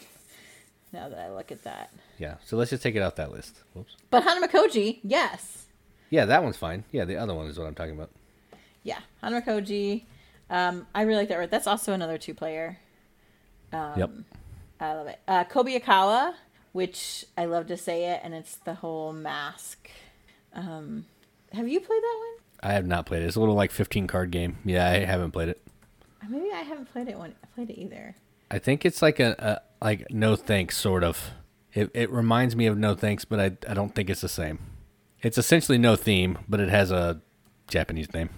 now that I look at that. Yeah, so let's just take it off that list. Whoops. But Hanamikoji, yes. Yeah, that one's fine. Yeah, the other one is what I'm talking about yeah, Hanamikoji. Um, I really like that. That's also another two player. Um, yep. I love it. Uh, Kobayakawa, which I love to say it, and it's the whole mask. Um, have you played that one? I have not played it. It's a little like 15 card game. Yeah, I haven't played it. Maybe I haven't played it one. I played it either. I think it's like a, a like no thanks sort of. It it reminds me of no thanks, but I I don't think it's the same. It's essentially no theme, but it has a Japanese name.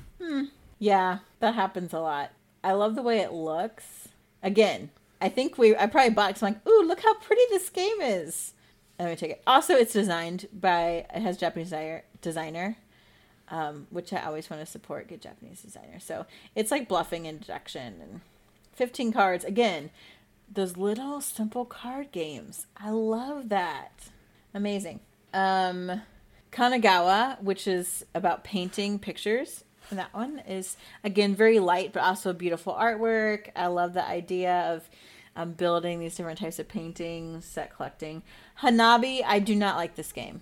Yeah, that happens a lot. I love the way it looks. Again, I think we I probably bought it because I'm like, ooh, look how pretty this game is. Let me take it. Also, it's designed by it has Japanese designer, um, which I always want to support. Good Japanese designer. So it's like bluffing and deduction and 15 cards. Again, those little simple card games. I love that. Amazing. Um, Kanagawa, which is about painting pictures and that one is again very light, but also beautiful artwork. I love the idea of um, building these different types of paintings, set collecting. Hanabi, I do not like this game,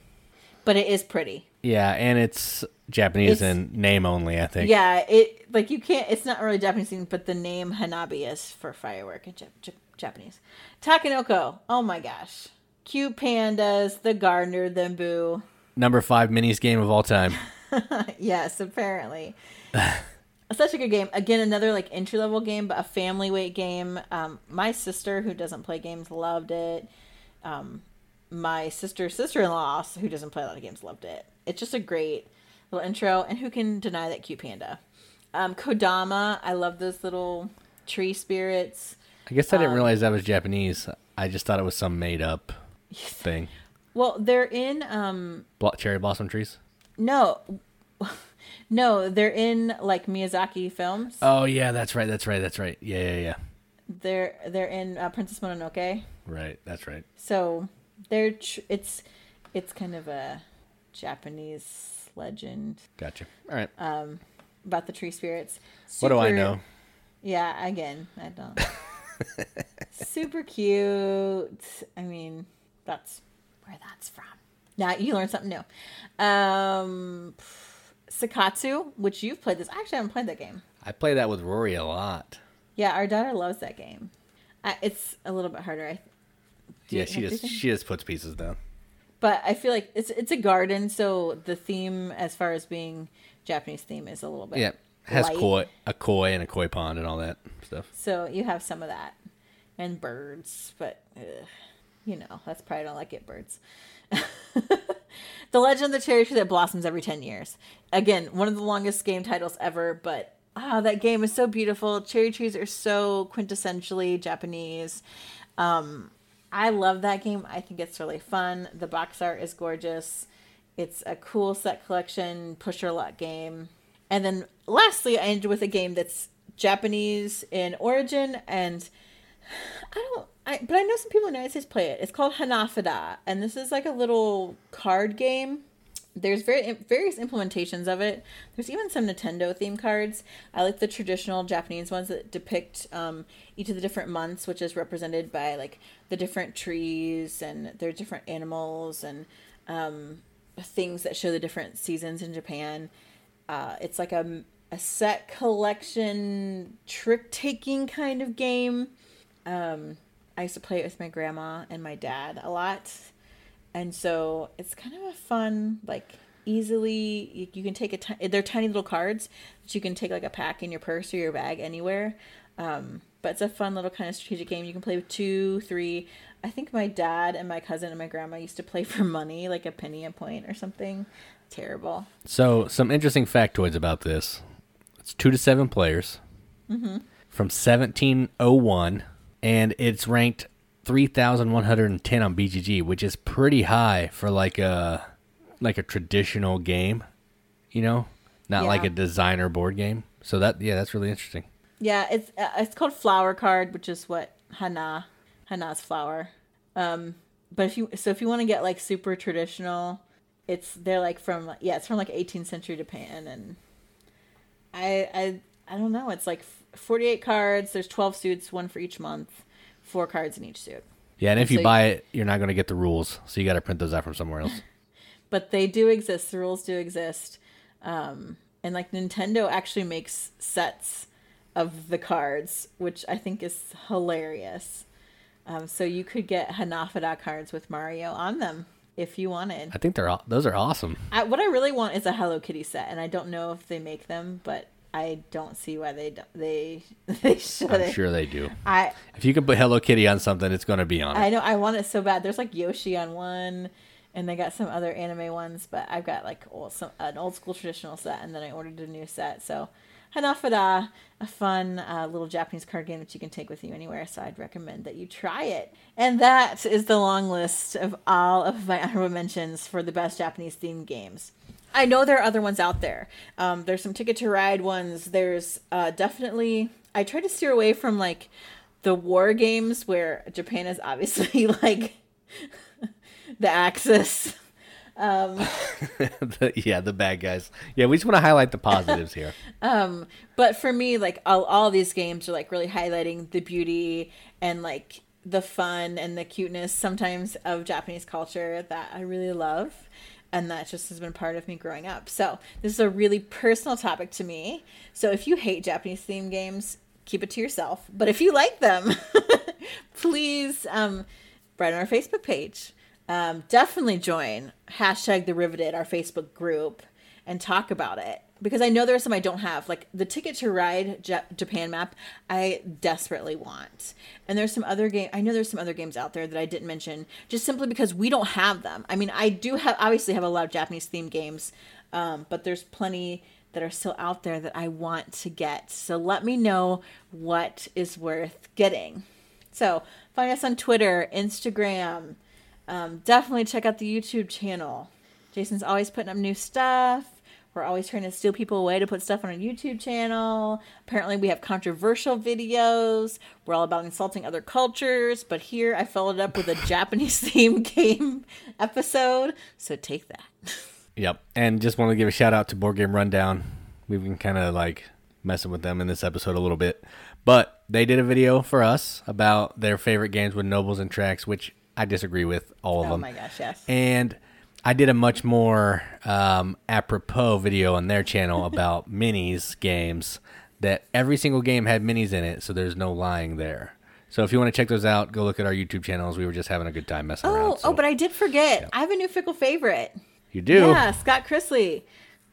but it is pretty. Yeah, and it's Japanese it's, in name only. I think. Yeah, it like you can't. It's not really Japanese but the name Hanabi is for firework in Jap- Japanese. Takenoko. Oh my gosh, cute pandas, the gardener, the boo. Number five minis game of all time. yes, apparently. Such a good game. Again, another like entry level game, but a family weight game. Um, my sister, who doesn't play games, loved it. Um, my sister sister in law, who doesn't play a lot of games, loved it. It's just a great little intro. And who can deny that cute panda? Um, Kodama, I love those little tree spirits. I guess I didn't um, realize that was Japanese. I just thought it was some made up thing. Well, they're in um, cherry blossom trees. No. No, they're in like Miyazaki films. Oh yeah, that's right. That's right. That's right. Yeah, yeah, yeah. They're they're in uh, Princess Mononoke. Right. That's right. So they're tr- it's it's kind of a Japanese legend. Gotcha. All right. Um, about the tree spirits. Super, what do I know? Yeah. Again, I don't. Super cute. I mean, that's where that's from. Now you learn something new. Um, Sakatsu, which you've played this. I actually haven't played that game. I play that with Rory a lot. Yeah, our daughter loves that game. I, it's a little bit harder. I, do yeah, she just think? she just puts pieces down. But I feel like it's it's a garden, so the theme as far as being Japanese theme is a little bit Yeah, has light. koi, a koi, and a koi pond, and all that stuff. So you have some of that, and birds, but ugh, you know that's probably don't like it birds. the Legend of the Cherry Tree that blossoms every ten years. Again, one of the longest game titles ever, but ah, that game is so beautiful. Cherry trees are so quintessentially Japanese. Um, I love that game. I think it's really fun. The box art is gorgeous. It's a cool set collection pusher luck game. And then lastly, I ended with a game that's Japanese in origin and I don't I but I know some people in the United States play it. It's called Hanafuda and this is like a little card game. There's very various implementations of it. There's even some Nintendo theme cards. I like the traditional Japanese ones that depict um, each of the different months, which is represented by like the different trees and their different animals and um, things that show the different seasons in Japan. Uh, it's like a, a set collection trick taking kind of game. Um, I used to play it with my grandma and my dad a lot. And so it's kind of a fun, like easily you, you can take a they're tiny little cards that you can take like a pack in your purse or your bag anywhere. Um, but it's a fun little kind of strategic game. You can play with two, three. I think my dad and my cousin and my grandma used to play for money, like a penny a point or something. Terrible. So, some interesting factoids about this. It's two to seven players from 1701, and it's ranked 3,110 on BGG, which is pretty high for like a like a traditional game, you know, not like a designer board game. So that yeah, that's really interesting. Yeah, it's uh, it's called flower card, which is what hana hana's flower. Um, but if you so if you want to get like super traditional, it's they're like from yeah, it's from like 18th century Japan, and I I I don't know. It's like 48 cards. There's 12 suits, one for each month, four cards in each suit. Yeah, and if you buy it, you're not going to get the rules, so you got to print those out from somewhere else. but they do exist. The rules do exist. Um, and like Nintendo actually makes sets of the cards, which I think is hilarious. Um, so you could get Hanafuda cards with Mario on them if you wanted. I think they're those are awesome. I, what I really want is a Hello Kitty set, and I don't know if they make them, but I don't see why they don't, they they should. I'm sure they do. I If you can put Hello Kitty on something, it's going to be on it. I know I want it so bad. There's like Yoshi on one, and they got some other anime ones, but I've got like old, some an old school traditional set, and then I ordered a new set. So Hanafuda, a fun uh, little Japanese card game that you can take with you anywhere. So I'd recommend that you try it. And that is the long list of all of my honorable mentions for the best Japanese themed games. I know there are other ones out there. Um, there's some Ticket to Ride ones. There's uh, definitely. I try to steer away from like the war games where Japan is obviously like the Axis. The- yeah, the bad guys. Yeah, we just want to highlight the positives here. But for me, like all, all these games are like really highlighting the beauty and like the fun and the cuteness sometimes of Japanese culture that I really love. And that just has been part of me growing up. So this is a really personal topic to me. So if you hate Japanese themed games, keep it to yourself. But if you like them, please um, write on our Facebook page. Um, definitely join hashtag the riveted our Facebook group and talk about it because I know there are some I don't have. Like the ticket to ride Ja- Japan map I desperately want. And there's some other game I know there's some other games out there that I didn't mention just simply because we don't have them. I mean I do have obviously have a lot of Japanese themed games um, but there's plenty that are still out there that I want to get. So let me know what is worth getting. So find us on Twitter Instagram um, definitely check out the YouTube channel. Jason's always putting up new stuff. We're always trying to steal people away to put stuff on our YouTube channel. Apparently, we have controversial videos. We're all about insulting other cultures, but here I followed up with a Japanese theme game episode. So take that. Yep. And just want to give a shout out to Board Game Rundown. We've been kind of like messing with them in this episode a little bit. But they did a video for us about their favorite games with nobles and tracks, which I disagree with all of Oh them. Oh my gosh, yes. And I did a much more um, apropos video on their channel about minis games that every single game had minis in it, so there's no lying there. So if you want to check those out, go look at our YouTube channels. We were just having a good time messing Oh, around. so- oh, but I did forget. I have a new fickle favorite. you do. Yeah, Scott Chrisley.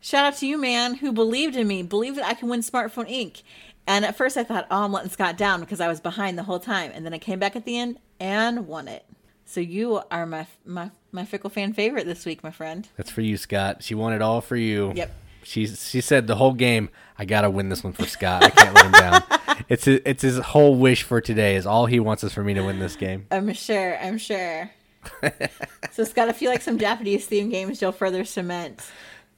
Shout out to you, man, who believed in me, believed that I can win Smartphone Inc. And at first I thought, oh, I'm letting Scott down because I was behind the whole time. And then I came back at the end and won it. So you are my my my fickle fan favorite this week, my friend. That's for you, Scott. She won it all for you. Yep. She she said the whole game. I gotta win this one for Scott. I can't let him down. It's his, it's his whole wish for today. Is all he wants is for me to win this game. I'm sure. I'm sure. so Scott, if you like some Japanese theme games, you'll further cement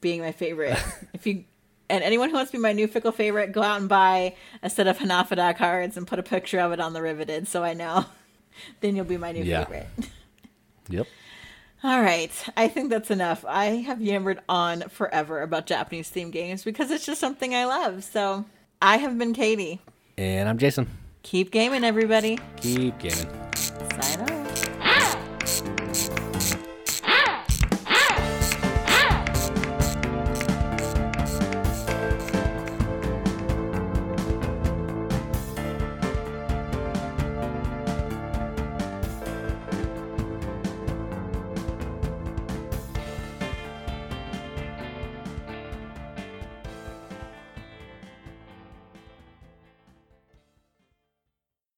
being my favorite. If you and anyone who wants to be my new fickle favorite, go out and buy a set of Hanafuda cards and put a picture of it on the riveted, so I know. then you'll be my new Yeah. favorite. Yep. All right, I think that's enough. I have yammered on forever about Japanese theme games because it's just something I love. So I have been Katie. And I'm Jason. Keep gaming, everybody. Keep gaming.